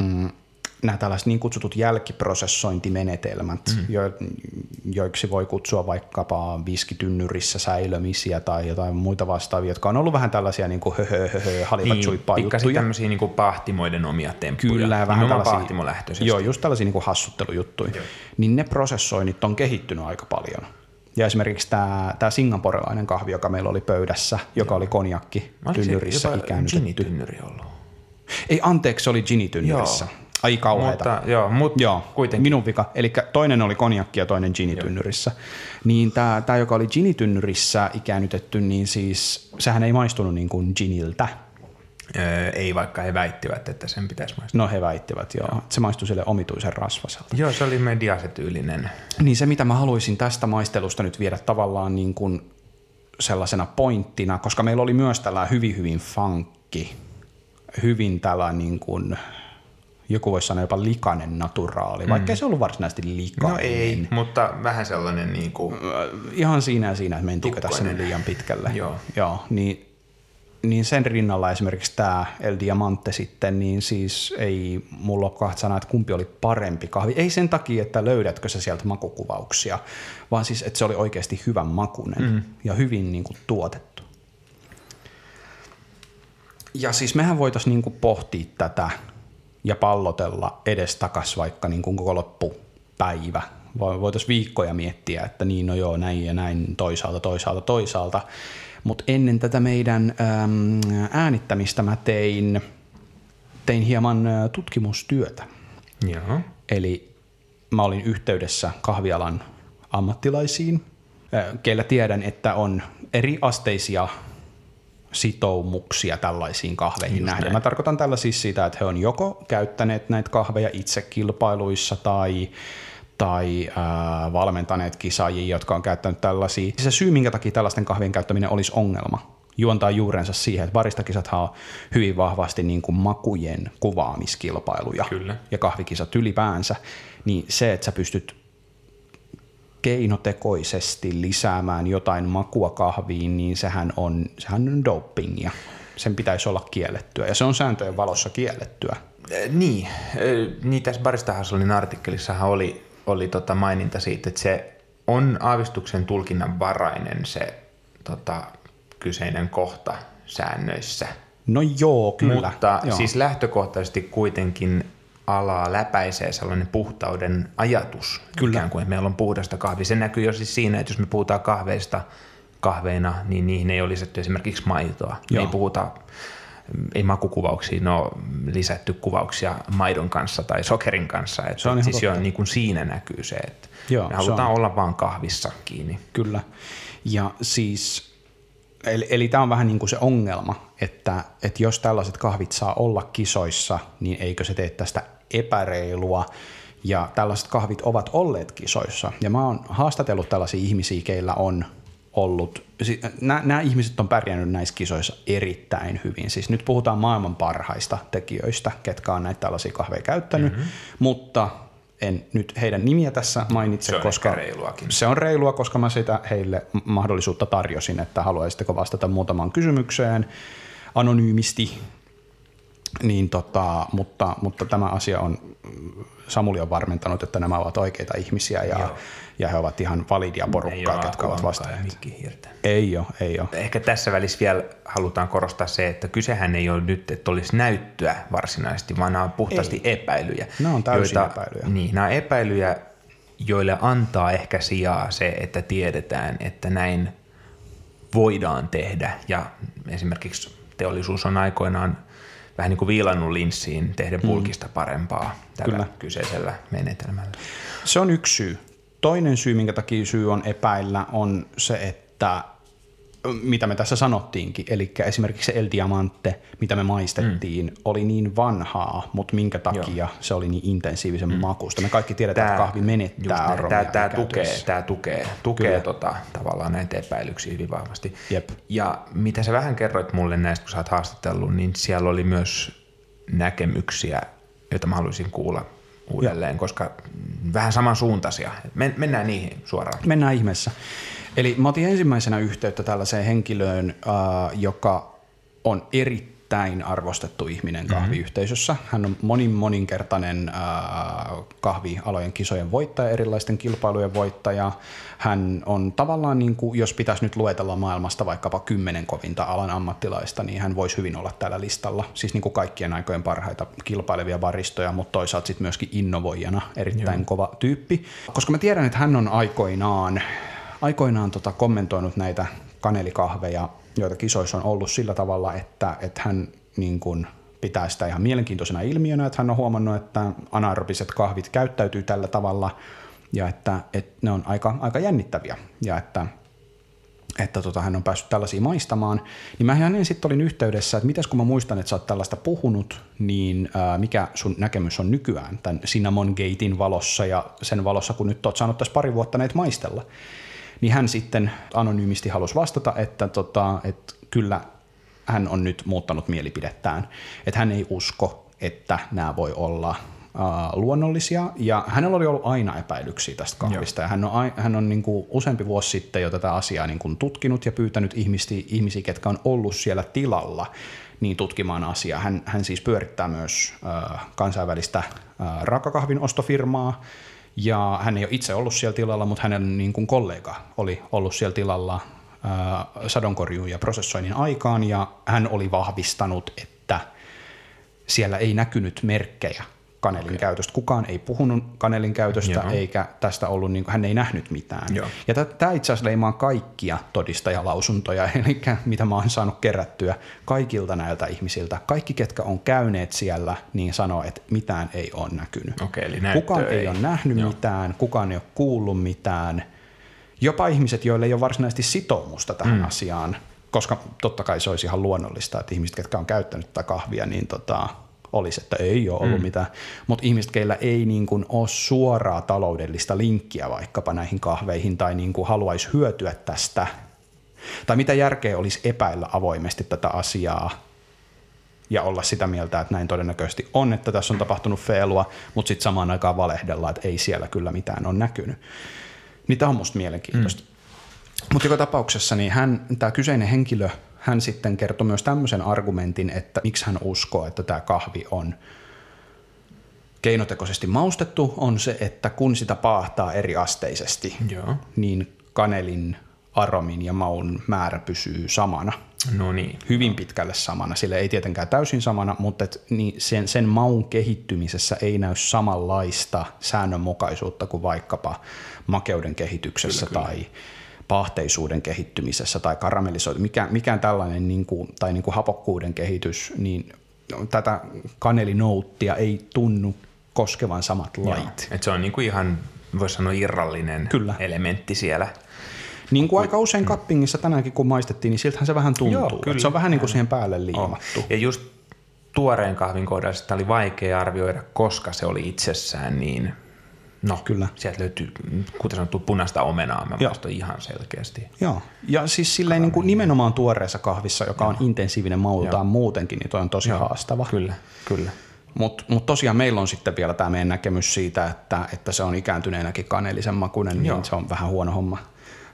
mm, nämä tällaiset niin kutsutut jälkiprosessointimenetelmät, mm. jo, joiksi voi kutsua vaikkapa viskitynnyrissä säilömisiä tai jotain muita vastaavia, jotka on ollut vähän tällaisia niin kuin höhö, höhö, halivat niin, juttuja. tämmöisiä niin kuin pahtimoiden omia temppuja. Kyllä, vähän tällaisia. Joo, just tällaisia niin kuin hassuttelujuttuja. Joo. Niin ne prosessoinnit on kehittynyt aika paljon. Ja esimerkiksi tämä, tämä singaporelainen kahvi, joka meillä oli pöydässä, joka oli konjakki tynnyrissä ikäännytetty. tynnyri ollut? Ei, anteeksi, se oli gini-tynnyrissä. Joo. Ai kauheita. Mutta, joo, mutta joo, kuitenkin. minun vika. Eli toinen oli konjakki ja toinen ginitynnyrissä. Niin tämä, tämä, joka oli ginitynnyrissä ikäännytetty, niin siis sehän ei maistunut niin kuin giniltä. Öö, ei, vaikka he väittivät, että sen pitäisi maistua. No he väittivät, joo. joo. Se maistui sille omituisen rasvaselta. Joo, se oli mediasetyylinen. Niin se, mitä mä haluaisin tästä maistelusta nyt viedä tavallaan niin kuin sellaisena pointtina, koska meillä oli myös tällainen hyvin, hyvin funkki, hyvin tällainen niin kuin joku voisi sanoa jopa likainen naturaali, vaikka mm. se ollut varsinaisesti likainen. No ei, mutta vähän sellainen niin kuin... Ihan siinä ja siinä, että mentiinkö tässä nyt liian pitkälle. Joo. Joo niin, niin sen rinnalla esimerkiksi tämä El Diamante sitten, niin siis ei mulla ole kahta sanaa, että kumpi oli parempi kahvi. Ei sen takia, että löydätkö sä sieltä makukuvauksia, vaan siis, että se oli oikeasti hyvän makunen mm. ja hyvin niin kuin, tuotettu. Ja siis mehän voitaisiin niin kuin, pohtia tätä ja pallotella edestakas vaikka niin kuin koko loppupäivä. Voitaisiin viikkoja miettiä, että niin no joo, näin ja näin toisaalta, toisaalta, toisaalta. Mutta ennen tätä meidän äm, äänittämistä mä tein, tein hieman tutkimustyötä. Joo. Eli mä olin yhteydessä kahvialan ammattilaisiin, keillä tiedän, että on eri asteisia sitoumuksia tällaisiin kahveihin Just nähden. Näin. Mä tarkoitan tällä siis sitä, että he on joko käyttäneet näitä kahveja itse kilpailuissa tai tai äh, valmentaneet kisaajia, jotka on käyttänyt tällaisia. Se syy, minkä takia tällaisten kahvien käyttäminen olisi ongelma, juontaa juurensa siihen, että baristakisathan on hyvin vahvasti niin kuin makujen kuvaamiskilpailuja Kyllä. ja kahvikisat ylipäänsä, niin se, että sä pystyt keinotekoisesti lisäämään jotain makua kahviin, niin sehän on, sehän on dopingia. Sen pitäisi olla kiellettyä ja se on sääntöjen valossa kiellettyä. Niin, niin tässä Barista Hasselin artikkelissahan oli, oli tota maininta siitä, että se on aavistuksen tulkinnan varainen se tota, kyseinen kohta säännöissä. No joo, kyllä. Mutta joo. siis lähtökohtaisesti kuitenkin alaa läpäisee sellainen puhtauden ajatus, Kyllä. ikään kuin, että meillä on puhdasta kahvia. Se näkyy jo siis siinä, että jos me puhutaan kahveista kahveina, niin niihin ei ole lisätty esimerkiksi maitoa. Joo. Me ei puhuta, ei makukuvauksiin ole lisätty kuvauksia maidon kanssa tai sokerin kanssa. Että se on siis jo niin kuin siinä näkyy se, että Joo, me halutaan on. olla vaan kahvissa kiinni. Kyllä. Ja siis Eli, eli tämä on vähän niin kuin se ongelma, että, että jos tällaiset kahvit saa olla kisoissa, niin eikö se tee tästä epäreilua. Ja tällaiset kahvit ovat olleet kisoissa. Ja mä oon haastatellut tällaisia ihmisiä, keillä on ollut, nämä, ihmiset on pärjännyt näissä kisoissa erittäin hyvin. Siis nyt puhutaan maailman parhaista tekijöistä, ketkä on näitä tällaisia kahveja käyttänyt, mm-hmm. mutta en nyt heidän nimiä tässä mainitse, Se on koska reiluakin. se on reilua, koska mä sitä heille mahdollisuutta tarjosin, että haluaisitteko vastata muutamaan kysymykseen anonyymisti. Niin tota, mutta, mutta tämä asia on, Samuli on varmentanut, että nämä ovat oikeita ihmisiä ja, Joo. Ja he ovat ihan validia porukkaa, ole ketkä ovat Hiirtä. Ei ole, ei ole. Ehkä tässä välissä vielä halutaan korostaa se, että kysehän ei ole nyt, että olisi näyttöä varsinaisesti, vaan nämä on puhtaasti ei. epäilyjä. Nämä on täysin epäilyjä. Niin, nämä on epäilyjä, joille antaa ehkä sijaa se, että tiedetään, että näin voidaan tehdä. Ja esimerkiksi teollisuus on aikoinaan vähän niin kuin viilannut linssiin tehdä pulkista parempaa tällä Kyllä. kyseisellä menetelmällä. Se on yksi syy. Toinen syy, minkä takia syy on epäillä, on se, että mitä me tässä sanottiinkin, eli esimerkiksi se El Diamante, mitä me maistettiin, mm. oli niin vanhaa, mutta minkä takia Joo. se oli niin intensiivisen mm. makusta. Me kaikki tiedetään, että kahvi menettää aromia. Tämä, tämä tukee, tämä tukee, tukee tota, tavallaan näitä epäilyksiä hyvin vahvasti. Jep. Ja mitä sä vähän kerroit mulle näistä, kun sä oot haastatellut, niin siellä oli myös näkemyksiä, joita mä haluaisin kuulla uudelleen, koska vähän samansuuntaisia. Men, mennään niihin suoraan. Mennään ihmeessä. Eli mä otin ensimmäisenä yhteyttä tällaiseen henkilöön, äh, joka on erittäin arvostettu ihminen kahviyhteisössä. Hän on monin moninkertainen äh, kahvialojen kisojen voittaja, erilaisten kilpailujen voittaja. Hän on tavallaan, niin kuin, jos pitäisi nyt luetella maailmasta vaikkapa kymmenen kovinta alan ammattilaista, niin hän voisi hyvin olla tällä listalla. Siis niin kuin kaikkien aikojen parhaita kilpailevia baristoja, mutta toisaalta sitten myöskin innovoijana erittäin Joo. kova tyyppi. Koska mä tiedän, että hän on aikoinaan aikoinaan tota kommentoinut näitä kanelikahveja, joita kisoissa on ollut sillä tavalla, että, että hän niin kuin pitää sitä ihan mielenkiintoisena ilmiönä, että hän on huomannut, että anaerobiset kahvit käyttäytyy tällä tavalla ja että, että ne on aika, aika jännittäviä ja että että tota, hän on päässyt tällaisia maistamaan, niin mä hänen sitten olin yhteydessä, että mitäs kun mä muistan, että sä oot tällaista puhunut, niin ää, mikä sun näkemys on nykyään tämän Cinnamon Gatein valossa ja sen valossa, kun nyt oot saanut tässä pari vuotta näitä maistella niin hän sitten anonyymisti halusi vastata, että, tota, että kyllä hän on nyt muuttanut mielipidettään, että hän ei usko, että nämä voi olla luonnollisia, ja hänellä oli ollut aina epäilyksiä tästä kahvista, Joo. ja hän on, hän on niin kuin useampi vuosi sitten jo tätä asiaa niin kuin tutkinut ja pyytänyt ihmisiä, ihmisiä, ketkä on ollut siellä tilalla, niin tutkimaan asiaa. Hän, hän siis pyörittää myös uh, kansainvälistä uh, raakakahvin ostofirmaa, ja hän ei ole itse ollut siellä tilalla, mutta hänen niin kuin kollega oli ollut siellä tilalla ää, sadonkorjuun ja prosessoinnin aikaan, ja hän oli vahvistanut, että siellä ei näkynyt merkkejä kanelin okay. käytöstä. Kukaan ei puhunut kanelin käytöstä, Joo. eikä tästä ollut, niin kuin, hän ei nähnyt mitään. Joo. Ja tämä itse asiassa leimaa kaikkia todistajalausuntoja, eli mitä mä oon saanut kerättyä kaikilta näiltä ihmisiltä. Kaikki, ketkä on käyneet siellä, niin sanoo, että mitään ei ole näkynyt. Okay, eli kukaan ei, ei ole nähnyt Joo. mitään, kukaan ei ole kuullut mitään. Jopa ihmiset, joille ei ole varsinaisesti sitoumusta tähän mm. asiaan, koska totta kai se olisi ihan luonnollista, että ihmiset, ketkä on käyttänyt tätä kahvia, niin tota, olisi, että ei ole ollut mm. mitään. Mutta ihmiset, keillä ei niin kuin ole suoraa taloudellista linkkiä vaikkapa näihin kahveihin tai niin kuin haluaisi hyötyä tästä, tai mitä järkeä olisi epäillä avoimesti tätä asiaa ja olla sitä mieltä, että näin todennäköisesti on, että tässä on tapahtunut feilua, mutta sitten samaan aikaan valehdellaan, että ei siellä kyllä mitään on näkynyt. Niin tämä on musta mielenkiintoista. Mm. Mutta joka tapauksessa niin hän, tämä kyseinen henkilö, hän sitten kertoi myös tämmöisen argumentin, että miksi hän uskoo, että tämä kahvi on keinotekoisesti maustettu, on se, että kun sitä paahtaa eri asteisesti, Joo. niin kanelin aromin ja maun määrä pysyy samana. No niin. Hyvin pitkälle samana. Sille ei tietenkään täysin samana, mutta et, niin sen, sen maun kehittymisessä ei näy samanlaista säännönmukaisuutta kuin vaikkapa makeuden kehityksessä kyllä, tai kyllä pahteisuuden kehittymisessä tai karamellisoitu, mikään, mikään tällainen niin kuin, tai niin kuin hapokkuuden kehitys, niin tätä kanelinouttia ei tunnu koskevan samat lait. Et se on niin kuin ihan, voisi sanoa, irrallinen Kyllä. elementti siellä. Niin kuin aika usein kappingissa tänäänkin kun maistettiin, niin siltähän se vähän tuntuu. Joo, kyllä. se on vähän niin kuin siihen päälle liimattu. Ja just tuoreen kahvin kohdalla sitä oli vaikea arvioida, koska se oli itsessään niin No, kyllä. Sieltä löytyy, kuten sanottu, punaista omenaa, mä muistan ihan selkeästi. Joo, ja siis silleen niin kuin nimenomaan tuoreessa kahvissa, joka Joo. on intensiivinen maultaan muutenkin, niin toi on tosi Joo. haastava. Kyllä, kyllä. Mutta mut tosiaan meillä on sitten vielä tämä meidän näkemys siitä, että, että se on ikääntyneenäkin kaneellisen makuinen, Joo. niin se on vähän huono homma.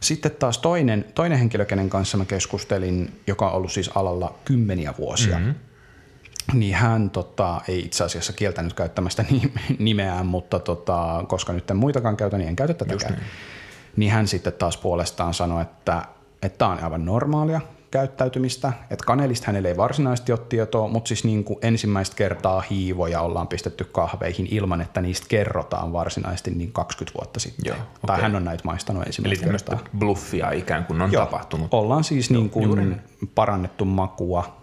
Sitten taas toinen, toinen henkilö, kenen kanssa mä keskustelin, joka on ollut siis alalla kymmeniä vuosia, mm-hmm. Niin hän tota, ei itse asiassa kieltänyt käyttämästä nimeään, mutta tota, koska nyt en muitakaan käytä, niin en käytä tätäkään. Niin. niin hän sitten taas puolestaan sanoi, että tämä on aivan normaalia, käyttäytymistä, että kanelista hänelle ei varsinaisesti ole tietoa, mutta siis niin kuin ensimmäistä kertaa hiivoja ollaan pistetty kahveihin ilman, että niistä kerrotaan varsinaisesti niin 20 vuotta sitten. Joo, okay. Tai hän on näitä maistanut ensimmäistä Eli kertaa. bluffia ikään kuin on Joo. tapahtunut. Ollaan siis Joo, niin kuin parannettu makua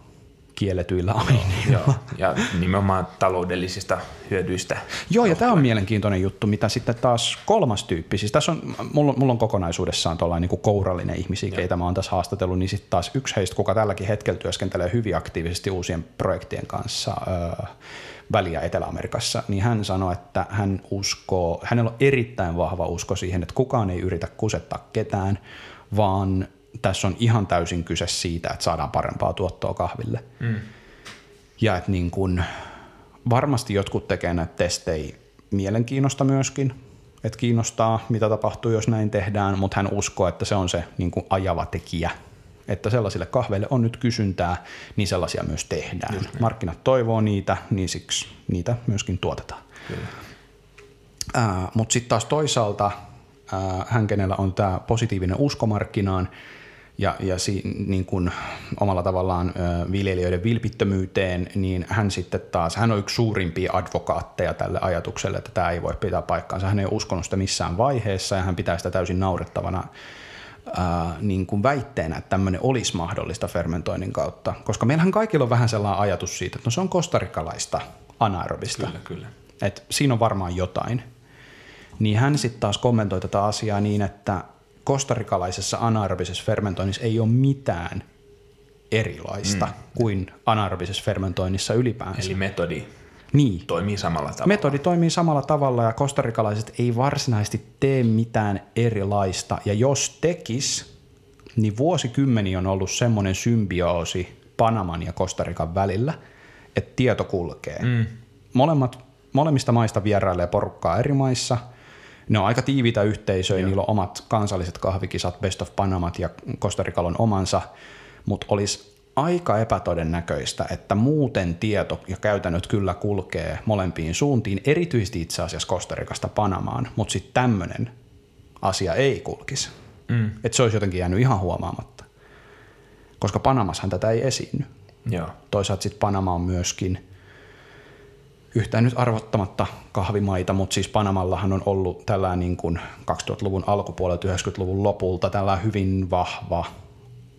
kielletyillä aineilla. Joo, ja nimenomaan taloudellisista hyödyistä. Joo, ja tämä on mielenkiintoinen juttu, mitä sitten taas kolmas tyyppi, siis tässä on, mulla, mulla on kokonaisuudessaan tuollainen niin kourallinen ihmisiä, keitä mä oon tässä haastatellut, niin sitten taas yksi heistä, kuka tälläkin hetkellä työskentelee hyvin aktiivisesti uusien projektien kanssa, öö, väliä Etelä-Amerikassa, niin hän sanoi, että hän uskoo, hänellä on erittäin vahva usko siihen, että kukaan ei yritä kusettaa ketään, vaan tässä on ihan täysin kyse siitä, että saadaan parempaa tuottoa kahville. Mm. Ja että niin kun, varmasti jotkut tekee näitä testejä mielenkiinnosta myöskin, että kiinnostaa, mitä tapahtuu, jos näin tehdään, mutta hän uskoo, että se on se niin kuin ajava tekijä, että sellaisille kahveille on nyt kysyntää, niin sellaisia myös tehdään. Just niin. Markkinat toivoo niitä, niin siksi niitä myöskin tuotetaan. Äh, mutta sitten taas toisaalta äh, hän, kenellä on tämä positiivinen uskomarkkinaan, ja, ja si, niin kuin omalla tavallaan ö, viljelijöiden vilpittömyyteen, niin hän sitten taas, hän on yksi suurimpia advokaatteja tälle ajatukselle, että tämä ei voi pitää paikkaansa. Hän ei ole uskonut sitä missään vaiheessa ja hän pitää sitä täysin naurettavana ää, niin kuin väitteenä, että tämmöinen olisi mahdollista fermentoinnin kautta. Koska meillähän kaikilla on vähän sellainen ajatus siitä, että no se on kostarikalaista anaerobista. Kyllä, kyllä. Et siinä on varmaan jotain. Niin hän sitten taas kommentoi tätä asiaa niin, että kostarikalaisessa anaerobisessa fermentoinnissa ei ole mitään erilaista mm. kuin anaerobisessa fermentoinnissa ylipäänsä. Eli metodi niin. toimii samalla tavalla. Metodi toimii samalla tavalla ja kostarikalaiset ei varsinaisesti tee mitään erilaista. Ja jos tekis, niin vuosikymmeni on ollut semmoinen symbioosi Panaman ja Kostarikan välillä, että tieto kulkee. Mm. Molemmat, molemmista maista vierailee porukkaa eri maissa – ne on aika tiiviitä yhteisöjä, Joo. niillä on omat kansalliset kahvikisat, Best of Panamat ja Kostarikalon omansa, mutta olisi aika epätodennäköistä, että muuten tieto ja käytännöt kyllä kulkee molempiin suuntiin, erityisesti itse asiassa Kostarikasta Panamaan, mutta sitten tämmöinen asia ei kulkisi. Mm. Että se olisi jotenkin jäänyt ihan huomaamatta. Koska Panamassahan tätä ei esiinny. Joo. Toisaalta sitten Panama on myöskin yhtään nyt arvottamatta kahvimaita, mutta siis Panamallahan on ollut tällä niin kuin 2000-luvun alkupuolelta 90-luvun lopulta tällä hyvin vahva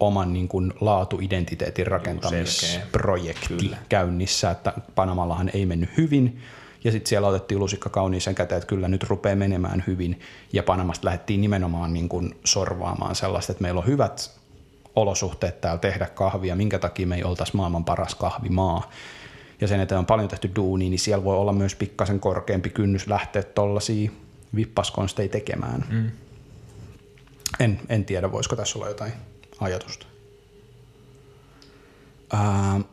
oman niin kuin laatuidentiteetin rakentamisprojekti käynnissä, että Panamallahan ei mennyt hyvin, ja sitten siellä otettiin lusikka kauniiseen käteen, että kyllä nyt rupeaa menemään hyvin, ja Panamasta lähdettiin nimenomaan niin kuin sorvaamaan sellaista, että meillä on hyvät olosuhteet täällä tehdä kahvia, minkä takia me ei oltaisi maailman paras kahvimaa, ja sen eteen on paljon tehty duunia, niin siellä voi olla myös pikkasen korkeampi kynnys lähteä tuollaisia vippaskonsteja tekemään. Mm. En, en tiedä, voisiko tässä olla jotain ajatusta. Uh,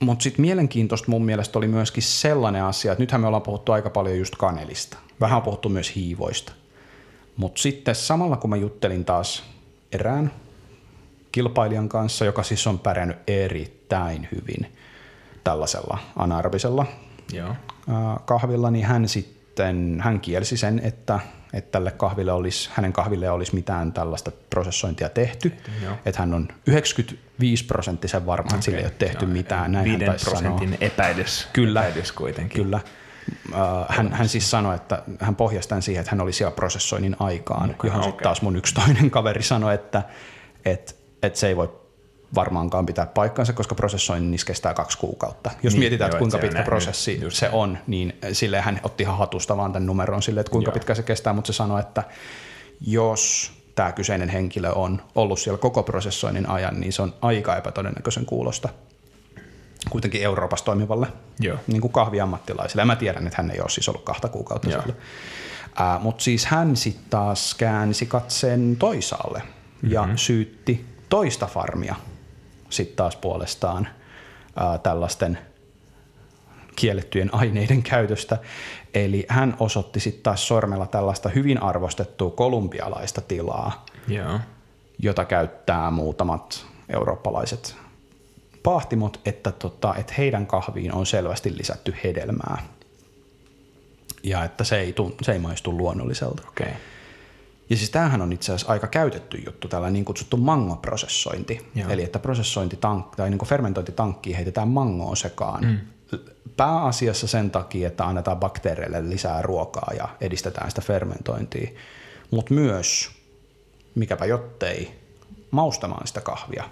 Mutta sitten mielenkiintoista mun mielestä oli myöskin sellainen asia, että nythän me ollaan puhuttu aika paljon just kanelista. Vähän on puhuttu myös hiivoista. Mutta sitten samalla kun mä juttelin taas erään kilpailijan kanssa, joka siis on pärjännyt erittäin hyvin, tällaisella anaerobisella Joo. kahvilla, niin hän sitten hän kielsi sen, että, että tälle kahville olisi, hänen kahville olisi mitään tällaista prosessointia tehty. Joo. Että hän on 95 prosenttisen varma, okay. että sille ei ole tehty Joo, mitään. Näin 5 prosentin sanoa. epäilys, kyllä, epäilys kuitenkin. Kyllä. Hän, hän siis sanoi, että hän pohjasi tämän siihen, että hän oli siellä prosessoinnin aikaan, okay, johon okay. sitten taas mun yksi toinen kaveri sanoi, että, että, että se ei voi varmaankaan pitää paikkansa, koska prosessoinnissa kestää kaksi kuukautta. Jos niin, mietitään, joo, että kuinka pitkä prosessi just se on, niin sille hän otti ihan hatusta vaan tämän numeron sille, että kuinka joo. pitkä se kestää, mutta se sanoi, että jos tämä kyseinen henkilö on ollut siellä koko prosessoinnin ajan, niin se on aika epätodennäköisen kuulosta kuitenkin Euroopassa toimivalle Joo. Niin kuin kahviammattilaisille. Ja mä tiedän, että hän ei ole siis ollut kahta kuukautta Joo. siellä. Äh, Mutta siis hän sitten taas käänsi katseen toisaalle ja mm-hmm. syytti toista farmia sitten taas puolestaan ää, tällaisten kiellettyjen aineiden käytöstä. Eli hän osoitti sitten taas sormella tällaista hyvin arvostettua kolumbialaista tilaa, Joo. jota käyttää muutamat eurooppalaiset paahtimot, että, tota, että heidän kahviin on selvästi lisätty hedelmää. Ja että se ei, tun, se ei maistu luonnolliselta. Okay. Ja siis tämähän on itse asiassa aika käytetty juttu, tällä niin kutsuttu mangoprosessointi. Joo. Eli että prosessointitank, tai niin kuin fermentointitankkiin heitetään mangoa sekaan. Mm. Pääasiassa sen takia, että annetaan bakteereille lisää ruokaa ja edistetään sitä fermentointia. Mutta myös, mikäpä jottei, maustamaan sitä kahvia.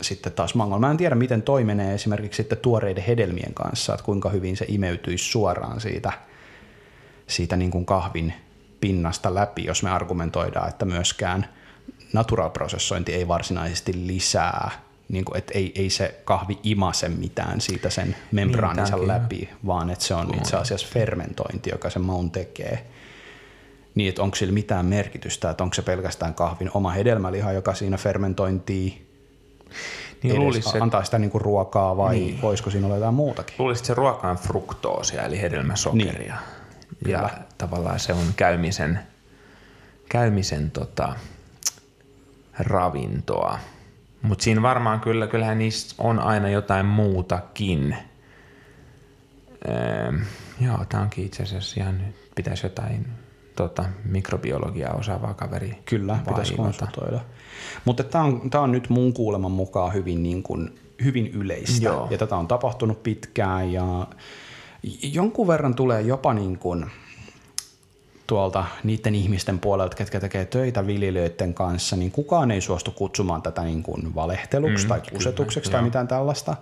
Sitten taas mangolla. Mä en tiedä, miten toi menee esimerkiksi sitten tuoreiden hedelmien kanssa, että kuinka hyvin se imeytyisi suoraan siitä, siitä niin kuin kahvin pinnasta läpi, jos me argumentoidaan, että myöskään natural-prosessointi ei varsinaisesti lisää, niin kuin, että ei, ei se kahvi imase mitään siitä sen membraaninsa Niin, läpi, vaan että se on itse asiassa fermentointi, joka sen maun tekee. Niin, että onko sillä mitään merkitystä, että onko se pelkästään kahvin oma hedelmäliha, joka siinä fermentointia Niin edes antaa sitä niinku ruokaa vai niin. voisiko siinä olla jotain muutakin? luulisin, että se ruoka on fruktoosia, eli hedelmäsokeria. Niin. Ja tavallaan se on käymisen, käymisen tota, ravintoa. Mutta siinä varmaan kyllä, kyllähän niissä on aina jotain muutakin. Öö, joo, tämä onkin itse asiassa ihan nyt, pitäisi jotain tota, mikrobiologiaa osaavaa kaveri Kyllä, pitäisi konsultoida. Mutta tämä on, tää on nyt mun kuuleman mukaan hyvin, niin kuin, hyvin yleistä. Joo. Ja tätä on tapahtunut pitkään ja jonkun verran tulee jopa niin kuin tuolta niiden ihmisten puolelta, ketkä tekee töitä viljelijöiden kanssa, niin kukaan ei suostu kutsumaan tätä niin kuin valehteluksi mm, tai kusetukseksi tai joo. mitään tällaista,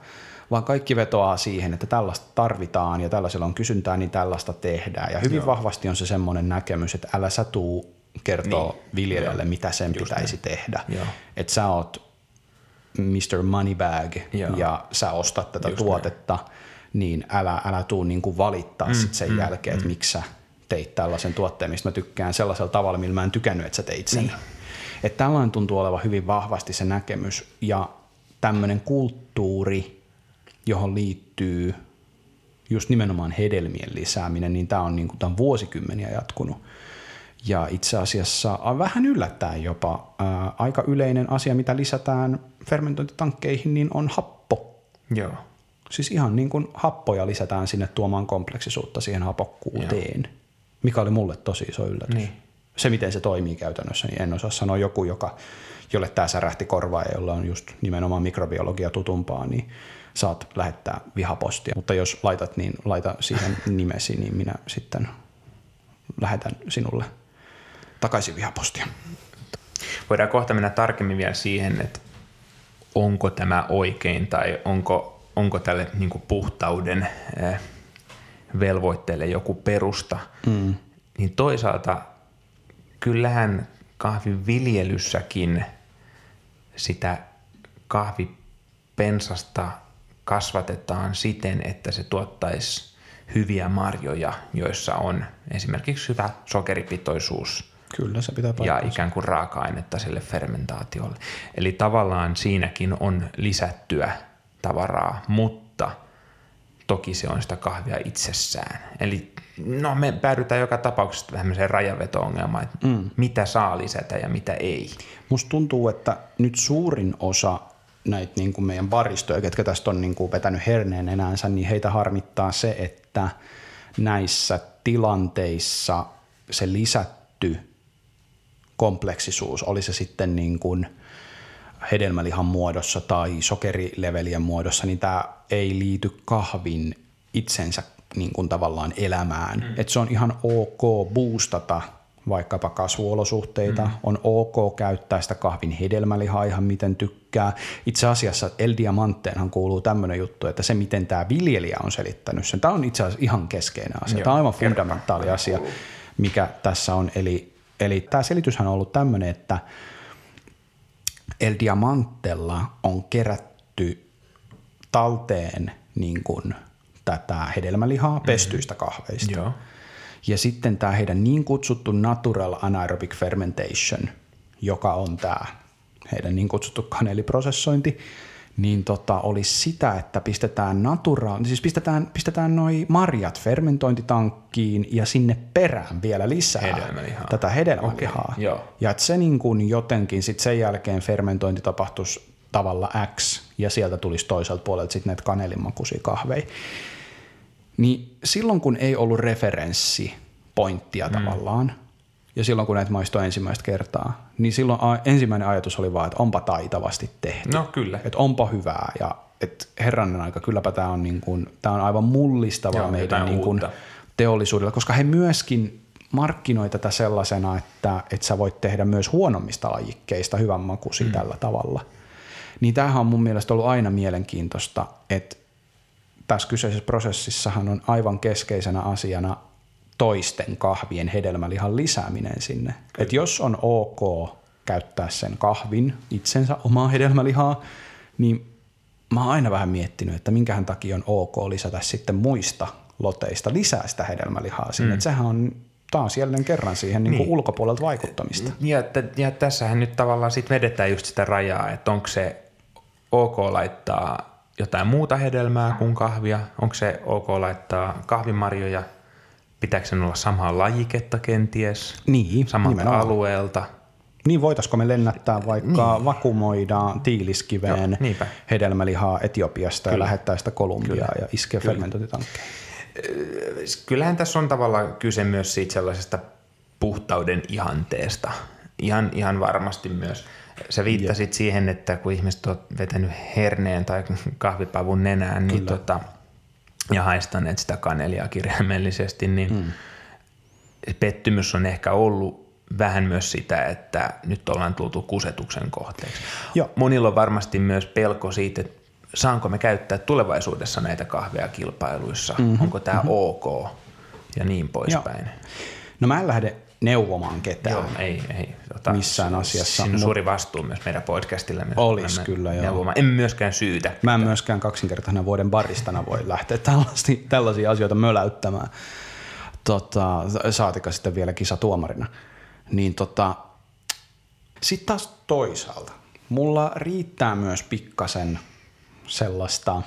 vaan kaikki vetoaa siihen, että tällaista tarvitaan ja tällaisella on kysyntää, niin tällaista tehdään. Ja hyvin Joo. vahvasti on se semmoinen näkemys, että älä sä tuu kertoo niin. viljelijälle, mitä sen Just pitäisi näin. tehdä. Että sä oot Mr. Moneybag Joo. ja sä ostat tätä Just tuotetta, niin älä, älä tuu niinku valittaa mm, sit sen mm, jälkeen, että mm. miksi sä teit tällaisen tuotteen, mistä mä tykkään sellaisella tavalla, millä mä en tykännyt, että sä teit sen. Niin. Että tällainen tuntuu olevan hyvin vahvasti se näkemys ja tämmöinen kulttuuri, johon liittyy just nimenomaan hedelmien lisääminen, niin tämä on, niin kuin, tämä on vuosikymmeniä jatkunut. Ja itse asiassa vähän yllättäen jopa ää, aika yleinen asia, mitä lisätään fermentointitankkeihin, niin on happo. Joo. Siis ihan niin kuin happoja lisätään sinne tuomaan kompleksisuutta siihen hapokkuuteen, Joo. mikä oli mulle tosi iso yllätys. Niin. Se, miten se toimii käytännössä, niin en osaa sanoa joku, joka, jolle tämä särähti korvaa ja jolla on just nimenomaan mikrobiologia tutumpaa, niin saat lähettää vihapostia. Mutta jos laitat, niin laita siihen nimesi, niin minä sitten lähetän sinulle takaisin vihapostia. Voidaan kohta mennä tarkemmin vielä siihen, että onko tämä oikein tai onko, onko tälle niin kuin puhtauden eh, velvoitteelle joku perusta. Mm. Niin toisaalta kyllähän kahvin viljelyssäkin sitä kahvipensasta kasvatetaan siten, että se tuottaisi hyviä marjoja, joissa on esimerkiksi hyvä sokeripitoisuus Kyllä, se pitää ja ikään kuin raaka-ainetta sille fermentaatiolle. Eli tavallaan siinäkin on lisättyä tavaraa, mutta toki se on sitä kahvia itsessään. Eli no me päädytään joka tapauksessa tämmöiseen rajaveto-ongelmaan, että mm. mitä saa lisätä ja mitä ei. Musta tuntuu, että nyt suurin osa näitä niin kuin meidän baristoja, ketkä tästä on niin kuin vetänyt herneen enäänsä, niin heitä harmittaa se, että näissä tilanteissa se lisätty kompleksisuus, oli se sitten niin kuin hedelmälihan muodossa tai sokerilevelien muodossa, niin tämä ei liity kahvin itsensä niin kuin tavallaan elämään. Mm. Et se on ihan ok boostata vaikkapa kasvuolosuhteita, mm. on ok käyttää sitä kahvin hedelmälihaa ihan miten tykkää. Itse asiassa El Diamanteenhan kuuluu tämmöinen juttu, että se miten tämä viljelijä on selittänyt sen, tämä on itse asiassa ihan keskeinen asia. Joo, tämä on aivan fundamentaali asia, mikä tässä on. Eli, eli tämä selityshän on ollut tämmöinen, että El Diamantella on kerätty talteen niin kuin tätä hedelmälihaa pestyistä kahveista. Joo. Ja sitten tämä heidän niin kutsuttu natural anaerobic fermentation, joka on tämä heidän niin kutsuttu kaneeliprosessointi, niin tota, olisi sitä, että pistetään natura, siis pistetään, pistetään noi marjat fermentointitankkiin ja sinne perään vielä lisää Hedelmälihaa. tätä hedelmälihaa. Okei, joo. Ja että se niin kuin jotenkin sit sen jälkeen fermentointi tapahtuisi tavalla X ja sieltä tulisi toiselta puolelta sitten näitä kanelimakuisia kahveja. Niin silloin kun ei ollut referenssipointtia mm. tavallaan, ja silloin kun näitä maistoi ensimmäistä kertaa, niin silloin a- ensimmäinen ajatus oli vaan, että onpa taitavasti tehty. No kyllä. Että onpa hyvää ja että herranen aika, kylläpä tämä on, niin kuin, tää on aivan mullistavaa Joo, meidän niin kuin teollisuudella, koska he myöskin markkinoi tätä sellaisena, että, että sä voit tehdä myös huonommista lajikkeista hyvän makuisia mm. tällä tavalla. Niin tämähän on mun mielestä ollut aina mielenkiintoista, että tässä kyseisessä prosessissahan on aivan keskeisenä asiana toisten kahvien hedelmälihan lisääminen sinne. Et jos on ok käyttää sen kahvin itsensä omaa hedelmälihaa, niin mä oon aina vähän miettinyt, että minkähän takia on ok lisätä sitten muista loteista lisää sitä hedelmälihaa sinne. Mm. Et sehän on taas jälleen kerran siihen niin. Niin ulkopuolelta vaikuttamista. Ja, t- ja tässähän nyt tavallaan sit vedetään just sitä rajaa, että onko se ok laittaa jotain muuta hedelmää kuin kahvia, onko se ok laittaa kahvimarjoja, pitääkö sen olla samaa lajiketta kenties, Niin, samalta nimenomaan. alueelta. Niin voitaisiko me lennättää vaikka niin. vakumoida tiiliskiveen Joo, niinpä. hedelmälihaa Etiopiasta Kyllä. ja lähettää sitä Kolumbiaan ja iskeä fermentointitankkeen. Kyllähän tässä on tavallaan kyse myös siitä sellaisesta puhtauden ihanteesta. Ihan, ihan varmasti myös. Sä viittasit siihen, että kun ihmiset on vetänyt herneen tai kahvipavun nenään niin tota, ja haistaneet sitä kanelia kirjaimellisesti, niin mm. pettymys on ehkä ollut vähän myös sitä, että nyt ollaan tultu kusetuksen kohteeksi. Joo. Monilla on varmasti myös pelko siitä, että saanko me käyttää tulevaisuudessa näitä kahveja kilpailuissa, mm-hmm. onko tämä mm-hmm. ok ja niin poispäin. No mä en lähde neuvomaan ketään. Joo, ei, ei. Tota, Missään asiassa, Siinä on mut- suuri vastuu myös meidän podcastille. Myös Olis olemme kyllä, joo. neuvomaan. En myöskään syytä. Mä en myöskään kaksinkertaisena vuoden baristana voi lähteä tällaisia, tällaisia asioita möläyttämään. Tota, saatika sitten vielä kisatuomarina. Niin tota, sitten taas toisaalta, mulla riittää myös pikkasen sellaista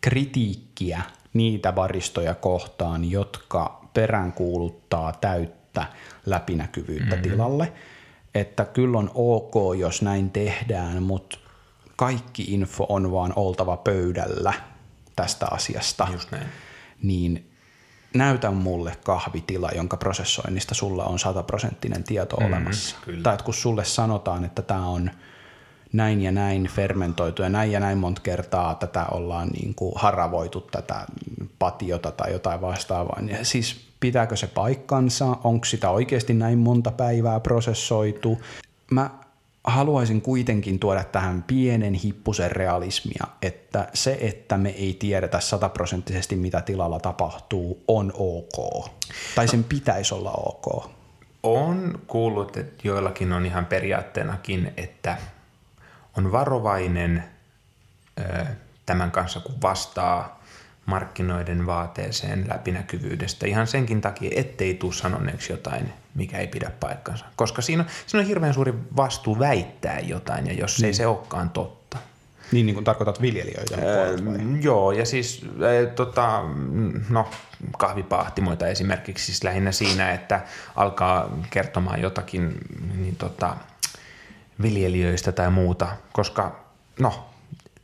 kritiikkiä niitä baristoja kohtaan, jotka peräänkuuluttaa täyttä läpinäkyvyyttä mm-hmm. tilalle. Että kyllä on ok, jos näin tehdään, mutta kaikki info on vaan oltava pöydällä tästä asiasta. Just näin. Niin näytä mulle kahvitila, jonka prosessoinnista sulla on sataprosenttinen tieto mm, olemassa. kyllä. Tai että kun sulle sanotaan, että tämä on näin ja näin fermentoitu ja näin ja näin monta kertaa tätä ollaan niin kuin haravoitu tätä patiota tai jotain vastaavaa. Ja siis pitääkö se paikkansa? Onko sitä oikeasti näin monta päivää prosessoitu? Mä haluaisin kuitenkin tuoda tähän pienen hippusen realismia, että se, että me ei tiedetä sataprosenttisesti mitä tilalla tapahtuu, on ok. Tai sen pitäisi olla ok. On kuullut, että joillakin on ihan periaatteenakin, että on varovainen tämän kanssa, kun vastaa markkinoiden vaateeseen läpinäkyvyydestä. Ihan senkin takia, ettei tule sanoneeksi jotain, mikä ei pidä paikkansa. Koska siinä on, siinä on hirveän suuri vastuu väittää jotain, ja jos Niin. ei se olekaan totta. Niin, niin kuin tarkoitat viljelijöitä. Mm, Joo, ja siis äh, tota, mm, no, kahvipahtimoita esimerkiksi siis lähinnä siinä, että alkaa kertomaan jotakin niin tota, viljelijöistä tai muuta, koska no,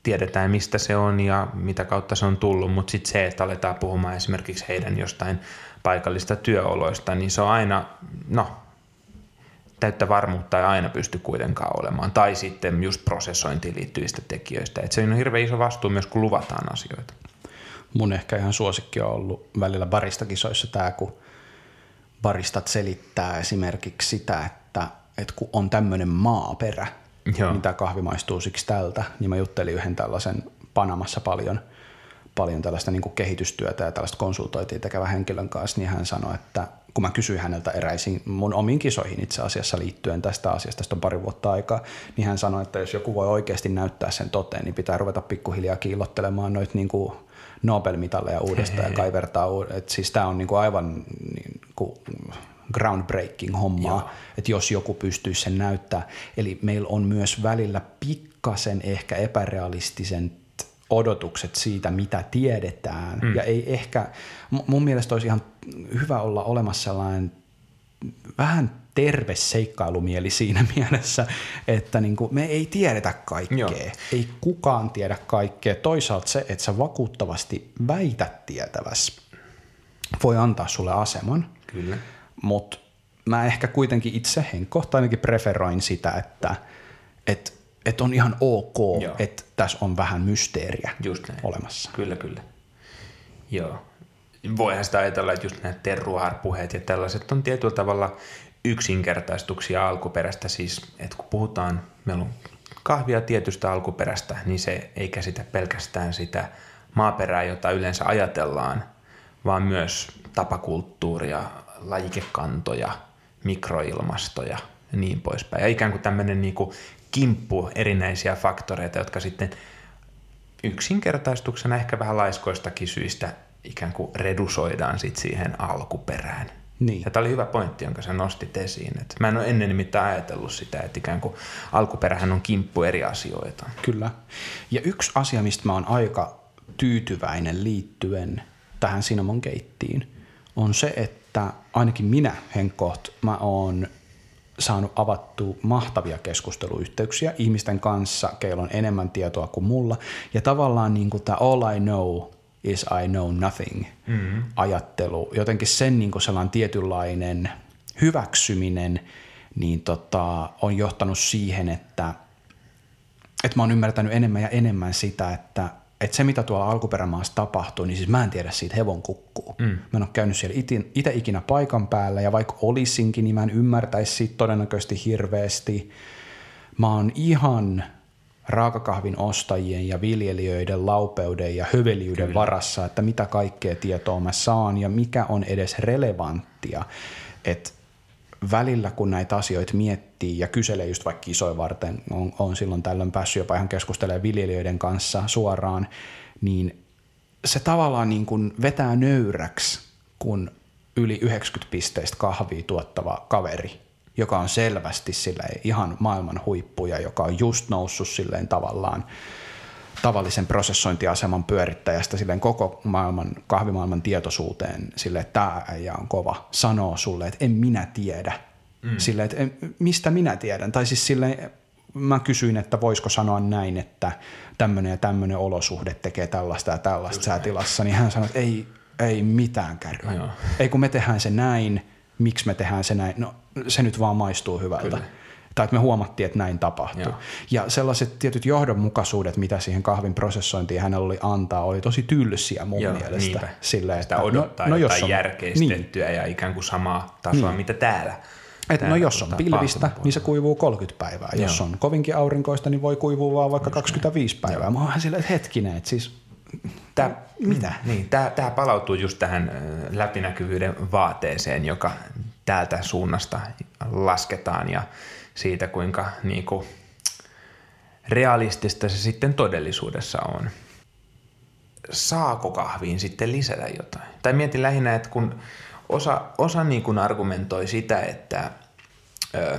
tiedetään mistä se on ja mitä kautta se on tullut, mutta sitten se, että aletaan puhumaan esimerkiksi heidän jostain paikallista työoloista, niin se on aina, no, täyttä varmuutta ei aina pysty kuitenkaan olemaan. Tai sitten just prosessointiin liittyvistä tekijöistä. Et se on hirveän iso vastuu myös, kun luvataan asioita. Mun ehkä ihan suosikki on ollut välillä baristakisoissa tämä, kun baristat selittää esimerkiksi sitä, että, että kun on tämmöinen maaperä, Joo. mitä kahvi maistuu siksi tältä, niin mä juttelin yhden tällaisen Panamassa paljon, paljon tällaista niin kehitystyötä ja tällaista konsultointia tekevän henkilön kanssa, niin hän sanoi, että kun mä kysyin häneltä eräisiin mun omiin kisoihin itse asiassa liittyen tästä asiasta, tästä on pari vuotta aikaa, niin hän sanoi, että jos joku voi oikeasti näyttää sen toteen, niin pitää ruveta pikkuhiljaa kiillottelemaan noita niin kuin Nobel-mitalleja uudestaan ja kaivertaa. uud- Et siis tämä on niin kuin aivan niin kuin groundbreaking hommaa, että jos joku pystyisi sen näyttää. Eli meillä on myös välillä pikkasen ehkä epärealistisen odotukset siitä, mitä tiedetään. Mm. Ja ei ehkä, mun mielestä olisi ihan hyvä olla olemassa sellainen vähän terve seikkailumieli siinä mielessä, että niin kuin me ei tiedetä kaikkea. Joo. Ei kukaan tiedä kaikkea. Toisaalta se, että sä vakuuttavasti väität tietäväs, voi antaa sulle aseman. Kyllä. Mutta mä ehkä kuitenkin itse henkkohta ainakin preferoin sitä, että et, et on ihan ok, Joo. että tässä on vähän mysteeriä just näin. olemassa. Kyllä, kyllä. Joo. Voihan sitä ajatella, että just nämä terruarpuheet ja tällaiset on tietyllä tavalla yksinkertaistuksia alkuperäistä. Siis, että kun puhutaan, meillä on kahvia tietystä alkuperästä, niin se ei käsitä pelkästään sitä maaperää, jota yleensä ajatellaan, vaan myös tapakulttuuria, lajikekantoja, mikroilmastoja ja niin poispäin. Ja ikään kuin tämmöinen niin kuin kimppu erinäisiä faktoreita, jotka sitten yksinkertaistuksena ehkä vähän laiskoistakin syistä ikään kuin redusoidaan sit siihen alkuperään. Niin. Ja tämä oli hyvä pointti, jonka sä nostit esiin. Et mä en ole ennen nimittäin ajatellut sitä, että ikään kuin alkuperähän on kimppu eri asioita. Kyllä. Ja yksi asia, mistä mä oon aika tyytyväinen liittyen tähän Cinnamon keittiin, on se, että ainakin minä Henkkoht, mä oon saanut avattua mahtavia keskusteluyhteyksiä ihmisten kanssa, keillä on enemmän tietoa kuin mulla. Ja tavallaan niin kuin tämä all I know is I know nothing mm-hmm. ajattelu, jotenkin sen niin kuin sellainen tietynlainen hyväksyminen, niin tota, on johtanut siihen, että, että mä oon ymmärtänyt enemmän ja enemmän sitä, että että se mitä tuolla alkuperämaassa tapahtuu, niin siis mä en tiedä siitä hevon kukkuu. Mm. Mä en ole käynyt siellä itse ikinä paikan päällä ja vaikka olisinkin, niin mä en ymmärtäisi siitä todennäköisesti hirveästi. Mä oon ihan raakakahvin ostajien ja viljelijöiden laupeuden ja höveliyden Kyllä. varassa, että mitä kaikkea tietoa mä saan ja mikä on edes relevanttia. Että välillä kun näitä asioita miettii ja kyselee just vaikka kisoja varten, on, on silloin tällöin päässyt jopa ihan keskustelemaan viljelijöiden kanssa suoraan, niin se tavallaan niin kuin vetää nöyräksi, kun yli 90 pisteistä kahvia tuottava kaveri, joka on selvästi ihan maailman huippuja, joka on just noussut silleen tavallaan – tavallisen prosessointiaseman pyörittäjästä silleen koko maailman, kahvimaailman tietoisuuteen sille, että tämä äijä on kova, sanoo sulle, että en minä tiedä. Mm. Sille, että en, mistä minä tiedän? Tai siis silleen, mä kysyin, että voisiko sanoa näin, että tämmöinen ja tämmöinen olosuhde tekee tällaista ja tällaista säätilassa, niin hän sanoi, että ei, ei mitään kärryä. No ei kun me tehdään se näin, miksi me tehdään se näin, no se nyt vaan maistuu hyvältä. Kyllä tai että me huomattiin, että näin tapahtui. Joo. Ja sellaiset tietyt johdonmukaisuudet, mitä siihen kahvin prosessointiin hänellä oli antaa, oli tosi tylsiä mun Joo, mielestä. Niinpä. Silleen, että Sitä odottaa no, no jotain on, järkeistettyä niin. ja ikään kuin samaa tasoa, niin. mitä täällä. Et no jos on pilvistä, niin se kuivuu 30 päivää. Joo. Jos on kovinkin aurinkoista, niin voi kuivua vaan vaikka 25 päivää. Joo. Mä oon silleen, että hetkinen, että siis Tämä, mitä? Niin, tämä, tämä palautuu just tähän läpinäkyvyyden vaateeseen, joka täältä suunnasta lasketaan ja siitä, kuinka niin kuin, realistista se sitten todellisuudessa on. Saako kahviin sitten lisätä jotain? Tai mietin lähinnä, että kun osa, osa niin kuin argumentoi sitä, että ö,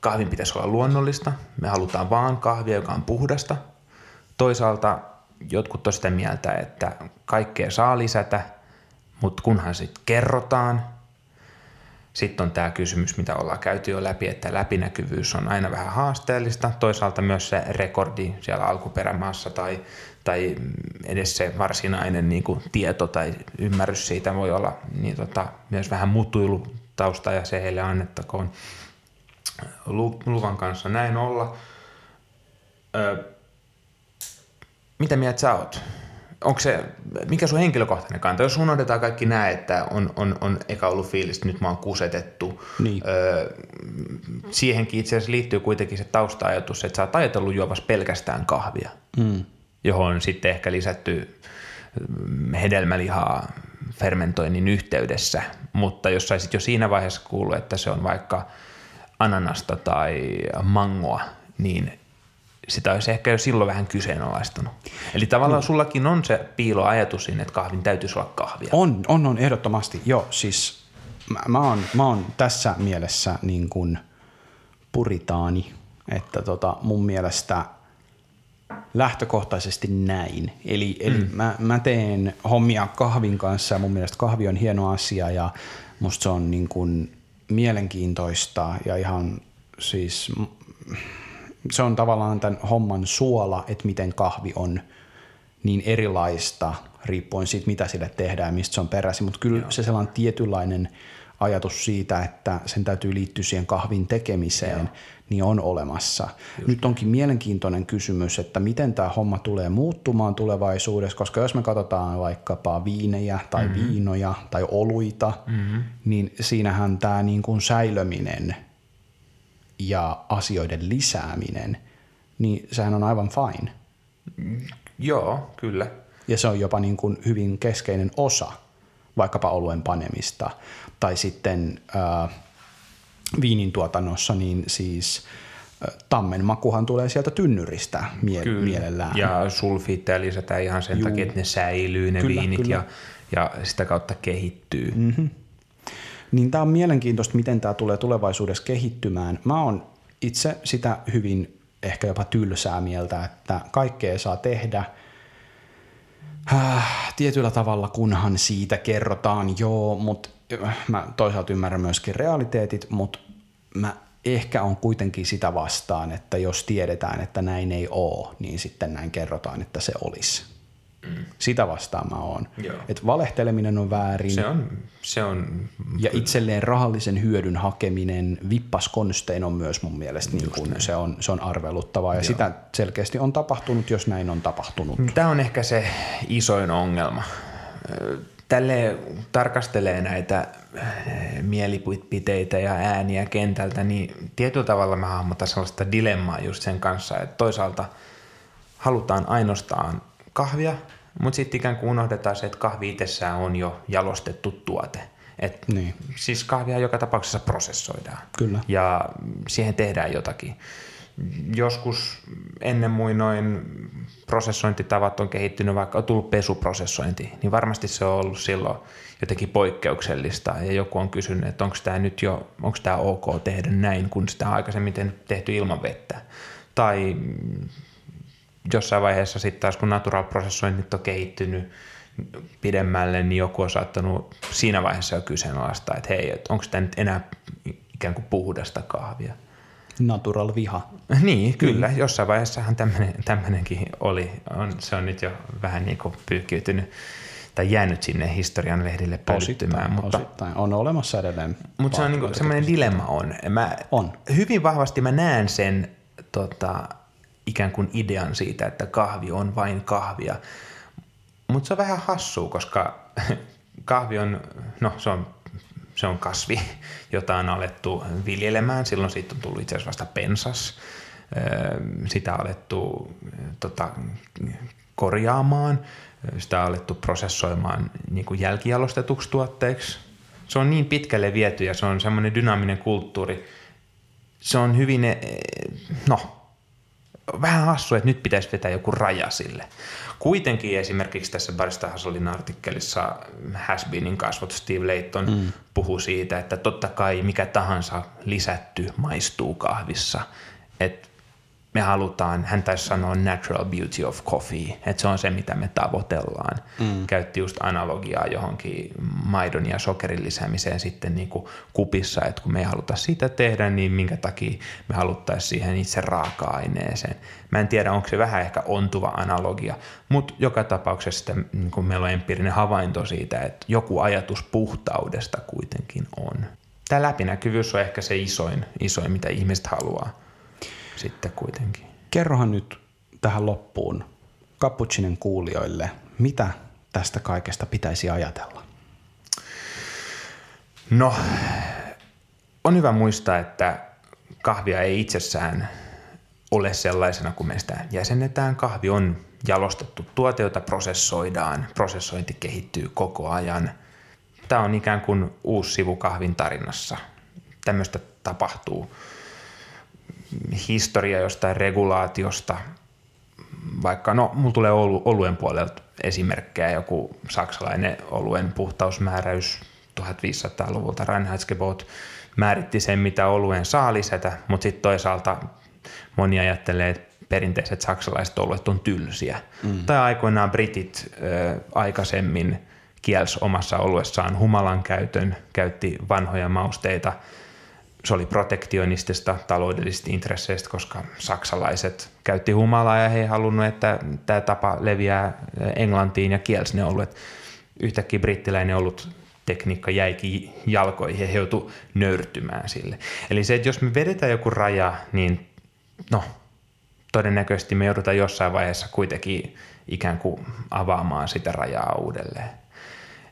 kahvin pitäisi olla luonnollista, me halutaan vaan kahvia, joka on puhdasta. Toisaalta jotkut on sitä mieltä, että kaikkea saa lisätä, mutta kunhan sitten kerrotaan, sitten on tämä kysymys, mitä ollaan käyty jo läpi, että läpinäkyvyys on aina vähän haasteellista. Toisaalta myös se rekordi siellä alkuperämaassa tai, tai edes se varsinainen niin kuin tieto tai ymmärrys siitä voi olla niin tota, myös vähän mutuilutausta ja se heille annettakoon luvan kanssa näin olla. Ö, mitä mieltä sä oot? Onko se, mikä sun henkilökohtainen kanta? Jos unohdetaan kaikki nämä, että on, on, on eka ollut fiilis, että nyt mä oon kusetettu. Niin. Öö, siihenkin itse asiassa liittyy kuitenkin se tausta-ajatus, että sä oot ajatellut juovas pelkästään kahvia, mm. johon sitten ehkä lisätty hedelmälihaa fermentoinnin yhteydessä, mutta jos saisit jo siinä vaiheessa kuullut, että se on vaikka ananasta tai mangoa, niin sitä olisi ehkä jo silloin vähän kyseenalaistanut. Eli tavallaan no. sullakin on se piiloajatus siinä, että kahvin täytyisi olla kahvia. On, on, on ehdottomasti. Joo, siis mä, mä, oon, mä oon tässä mielessä niin kuin puritaani, että tota, mun mielestä lähtökohtaisesti näin. Eli, eli mm. mä, mä teen hommia kahvin kanssa ja mun mielestä kahvi on hieno asia ja musta se on niin kuin mielenkiintoista ja ihan siis se on tavallaan tämän homman suola, että miten kahvi on niin erilaista riippuen siitä, mitä sille tehdään ja mistä se on peräisin. Mutta kyllä Joo. se sellainen tietynlainen ajatus siitä, että sen täytyy liittyä siihen kahvin tekemiseen, Joo. niin on olemassa. Just. Nyt onkin mielenkiintoinen kysymys, että miten tämä homma tulee muuttumaan tulevaisuudessa, koska jos me katsotaan vaikkapa viinejä tai mm-hmm. viinoja tai oluita, mm-hmm. niin siinähän tämä niin kuin säilöminen ja asioiden lisääminen, niin sehän on aivan fine. Joo, kyllä. Ja se on jopa niin kuin hyvin keskeinen osa vaikkapa oluen panemista. Tai sitten äh, viinin tuotannossa, niin siis äh, tammen makuhan tulee sieltä tynnyristä mie- kyllä. mielellään. Ja sulfiitteja lisätään ihan sen Juu. takia, että ne säilyy ne kyllä, viinit kyllä. Ja, ja sitä kautta kehittyy. Mm-hmm. Niin tämä on mielenkiintoista, miten tämä tulee tulevaisuudessa kehittymään. Mä oon itse sitä hyvin ehkä jopa tylsää mieltä, että kaikkea saa tehdä äh, tietyllä tavalla, kunhan siitä kerrotaan, joo, mutta äh, mä toisaalta ymmärrän myöskin realiteetit, mutta mä ehkä on kuitenkin sitä vastaan, että jos tiedetään, että näin ei ole, niin sitten näin kerrotaan, että se olisi. Mm. Sitä vastaan mä oon. Et valehteleminen on väärin. Se on, se on ja itselleen rahallisen hyödyn hakeminen vippaskonstein on myös mun mielestä niin kun se, on, se on arveluttavaa. Ja Joo. sitä selkeästi on tapahtunut, jos näin on tapahtunut. Tämä on ehkä se isoin ongelma. Tälle tarkastelee näitä mielipiteitä ja ääniä kentältä, niin tietyllä tavalla mä hahmotan sellaista dilemmaa just sen kanssa, että toisaalta halutaan ainoastaan kahvia, mutta sitten ikään kuin unohdetaan se, että kahvi itsessään on jo jalostettu tuote. Et niin. Siis kahvia joka tapauksessa prosessoidaan. Kyllä. Ja siihen tehdään jotakin. Joskus ennen muinoin prosessointitavat on kehittynyt, vaikka on tullut pesuprosessointi, niin varmasti se on ollut silloin jotenkin poikkeuksellista. Ja joku on kysynyt, että onko tämä nyt jo, onko tämä ok tehdä näin, kun sitä on aikaisemmin tehty ilman vettä. Tai jossain vaiheessa sitten taas, kun natural prosessoinnit on kehittynyt pidemmälle, niin joku on saattanut siinä vaiheessa jo kyseenalaistaa, että hei, että onko tämä nyt enää ikään kuin puhdasta kahvia. Natural viha. Niin, kyllä. Mm. Jossain vaiheessahan tämmöinenkin oli. On, se on nyt jo vähän niin kuin pyyhkiytynyt tai jäänyt sinne historian lehdille pölyttymään. Mutta, osittain. On olemassa edelleen. Mutta se on niin semmoinen dilemma on. Mä, on. Hyvin vahvasti mä näen sen tota, ikään kuin idean siitä, että kahvi on vain kahvia. Mutta se on vähän hassua, koska kahvi on, no se on, se on kasvi, jota on alettu viljelemään. Silloin siitä on tullut itse asiassa vasta pensas. Sitä on alettu tota, korjaamaan, sitä on alettu prosessoimaan niin kuin jälkijalostetuksi tuotteeksi. Se on niin pitkälle viety ja se on semmoinen dynaaminen kulttuuri. Se on hyvin, no vähän hassu, että nyt pitäisi vetää joku raja sille. Kuitenkin esimerkiksi tässä Barista Hasselin artikkelissa Hasbinin kasvot Steve Layton mm. puhuu siitä, että totta kai mikä tahansa lisätty maistuu kahvissa. Että me halutaan, hän taisi sanoa natural beauty of coffee, että se on se, mitä me tavoitellaan. Mm. Käytti just analogiaa johonkin maidon ja sokerin lisäämiseen sitten niin kuin kupissa, että kun me ei haluta sitä tehdä, niin minkä takia me haluttaisiin siihen itse raaka-aineeseen. Mä en tiedä, onko se vähän ehkä ontuva analogia, mutta joka tapauksessa sitten, niin kuin meillä on empiirinen havainto siitä, että joku ajatus puhtaudesta kuitenkin on. Tämä läpinäkyvyys on ehkä se isoin, isoin mitä ihmiset haluaa sitten kuitenkin. Kerrohan nyt tähän loppuun Cappuccinen kuulijoille, mitä tästä kaikesta pitäisi ajatella? No, on hyvä muistaa, että kahvia ei itsessään ole sellaisena, kun me sitä jäsennetään. Kahvi on jalostettu tuote, jota prosessoidaan. Prosessointi kehittyy koko ajan. Tämä on ikään kuin uusi sivu kahvin tarinassa. Tämmöistä tapahtuu historia jostain regulaatiosta, vaikka no, mulla tulee oluen puolelta esimerkkejä, joku saksalainen oluen puhtausmääräys 1500-luvulta. Reinheitsgebot määritti sen, mitä oluen saa lisätä, mutta sitten toisaalta moni ajattelee, että perinteiset saksalaiset oluet on tylsiä. Mm. Tai aikoinaan britit ö, aikaisemmin kielsi omassa oluessaan humalan käytön, käytti vanhoja mausteita. Se oli protektionistista taloudellisista intresseistä, koska saksalaiset käytti humalaa ja he ei halunnut, että tämä tapa leviää Englantiin ja kielsi ne oluet. Yhtäkkiä brittiläinen ollut tekniikka jäikin jalkoihin ja he joutu nöyrtymään sille. Eli se, että jos me vedetään joku raja, niin no, todennäköisesti me joudutaan jossain vaiheessa kuitenkin ikään kuin avaamaan sitä rajaa uudelleen.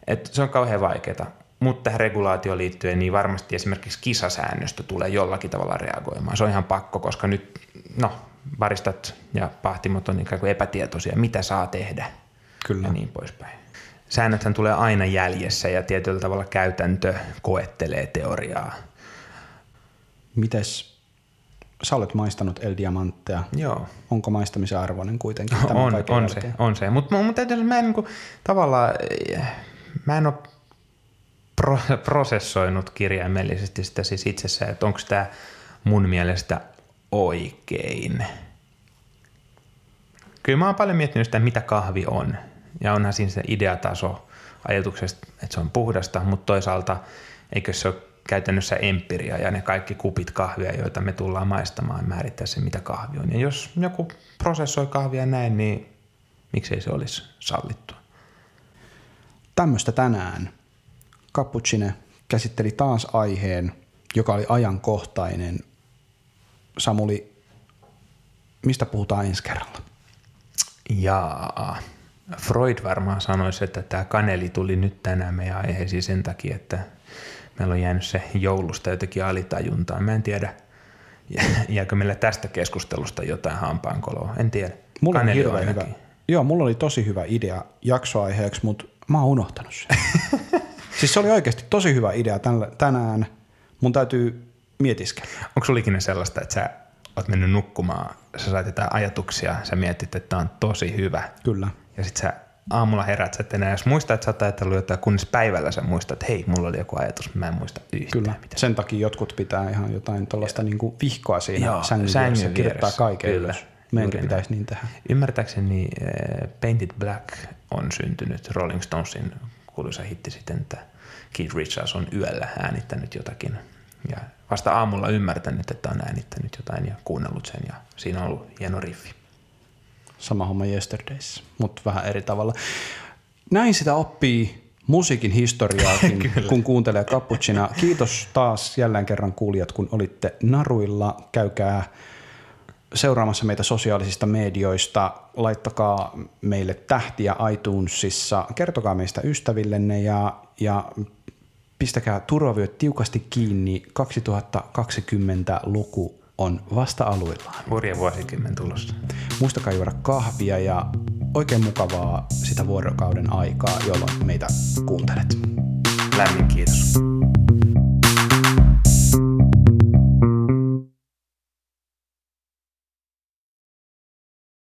Et se on kauhean vaikeaa. Mutta tähän regulaatioon liittyen, niin varmasti esimerkiksi kisasäännöstö tulee jollakin tavalla reagoimaan. Se on ihan pakko, koska nyt no, baristat ja pahtimot on ikään kuin epätietoisia, mitä saa tehdä Kyllä. ja niin poispäin. Säännöthän tulee aina jäljessä ja tietyllä tavalla käytäntö koettelee teoriaa. Mites sä olet maistanut El Diamanttea. Joo. Onko maistamisen arvoinen kuitenkin? On, on se, on se. Mutta mut täytyy mä en niinku, tavallaan, mä en ole pro, prosessoinut kirjaimellisesti sitä siis itsessään, että onko tämä mun mielestä oikein. Kyllä mä oon paljon miettinyt sitä, mitä kahvi on. Ja onhan siinä se ideataso ajatuksesta, että se on puhdasta, mutta toisaalta eikö se ole käytännössä empiria ja ne kaikki kupit kahvia, joita me tullaan maistamaan, määrittää se, mitä kahvi on. Ja jos joku prosessoi kahvia näin, niin miksei se olisi sallittua? Tämmöistä tänään. Cappuccine käsitteli taas aiheen, joka oli ajankohtainen. Samuli, mistä puhutaan ensi kerralla? Jaa, Freud varmaan sanoisi, että tämä kaneli tuli nyt tänään meidän aiheisiin sen takia, että meillä on jäänyt se joulusta jotenkin alitajuntaan. Mä en tiedä, jääkö meillä tästä keskustelusta jotain hampaankoloa. En tiedä. Mulla Kaneli on hyvä. Joo, mulla oli tosi hyvä idea jaksoaiheeksi, mutta mä oon unohtanut sen. siis se oli oikeasti tosi hyvä idea tänään. Mun täytyy mietiskellä. Onko sulla ikinä sellaista, että sä oot mennyt nukkumaan, sä sait jotain ajatuksia, sä mietit, että tämä on tosi hyvä. Kyllä. Ja sit sä aamulla herät, sä et enää jos muistat, että sä oot ajatellut jotain, kunnes päivällä sä muistat, että hei, mulla oli joku ajatus, mä en muista yhtään Kyllä. mitään. Sen takia jotkut pitää ihan jotain tuollaista niinku vihkoa siinä Joo, sängyn, sängyn vieressä, kirjoittaa kaiken Kyllä. Meidänkin pitäisi niin tehdä. Ymmärtääkseni äh, Painted Black on syntynyt Rolling Stonesin kuuluisa hitti sitten, että Keith Richards on yöllä äänittänyt jotakin ja vasta aamulla ymmärtänyt, että on äänittänyt jotain ja kuunnellut sen ja siinä on ollut hieno riffi. Sama homma Yesterdays, mutta vähän eri tavalla. Näin sitä oppii musiikin historiaakin, kun kuuntelee Cappuccina. Kiitos taas jälleen kerran kuulijat, kun olitte naruilla. Käykää seuraamassa meitä sosiaalisista medioista. Laittakaa meille tähtiä iTunesissa. Kertokaa meistä ystävillenne ja, ja pistäkää turvavyöt tiukasti kiinni. 2020-luku on vasta aluillaan. Hurja vuosikymmen tulossa. Muistakaa juoda kahvia ja oikein mukavaa sitä vuorokauden aikaa, jolloin meitä kuuntelet. Lämmin kiitos.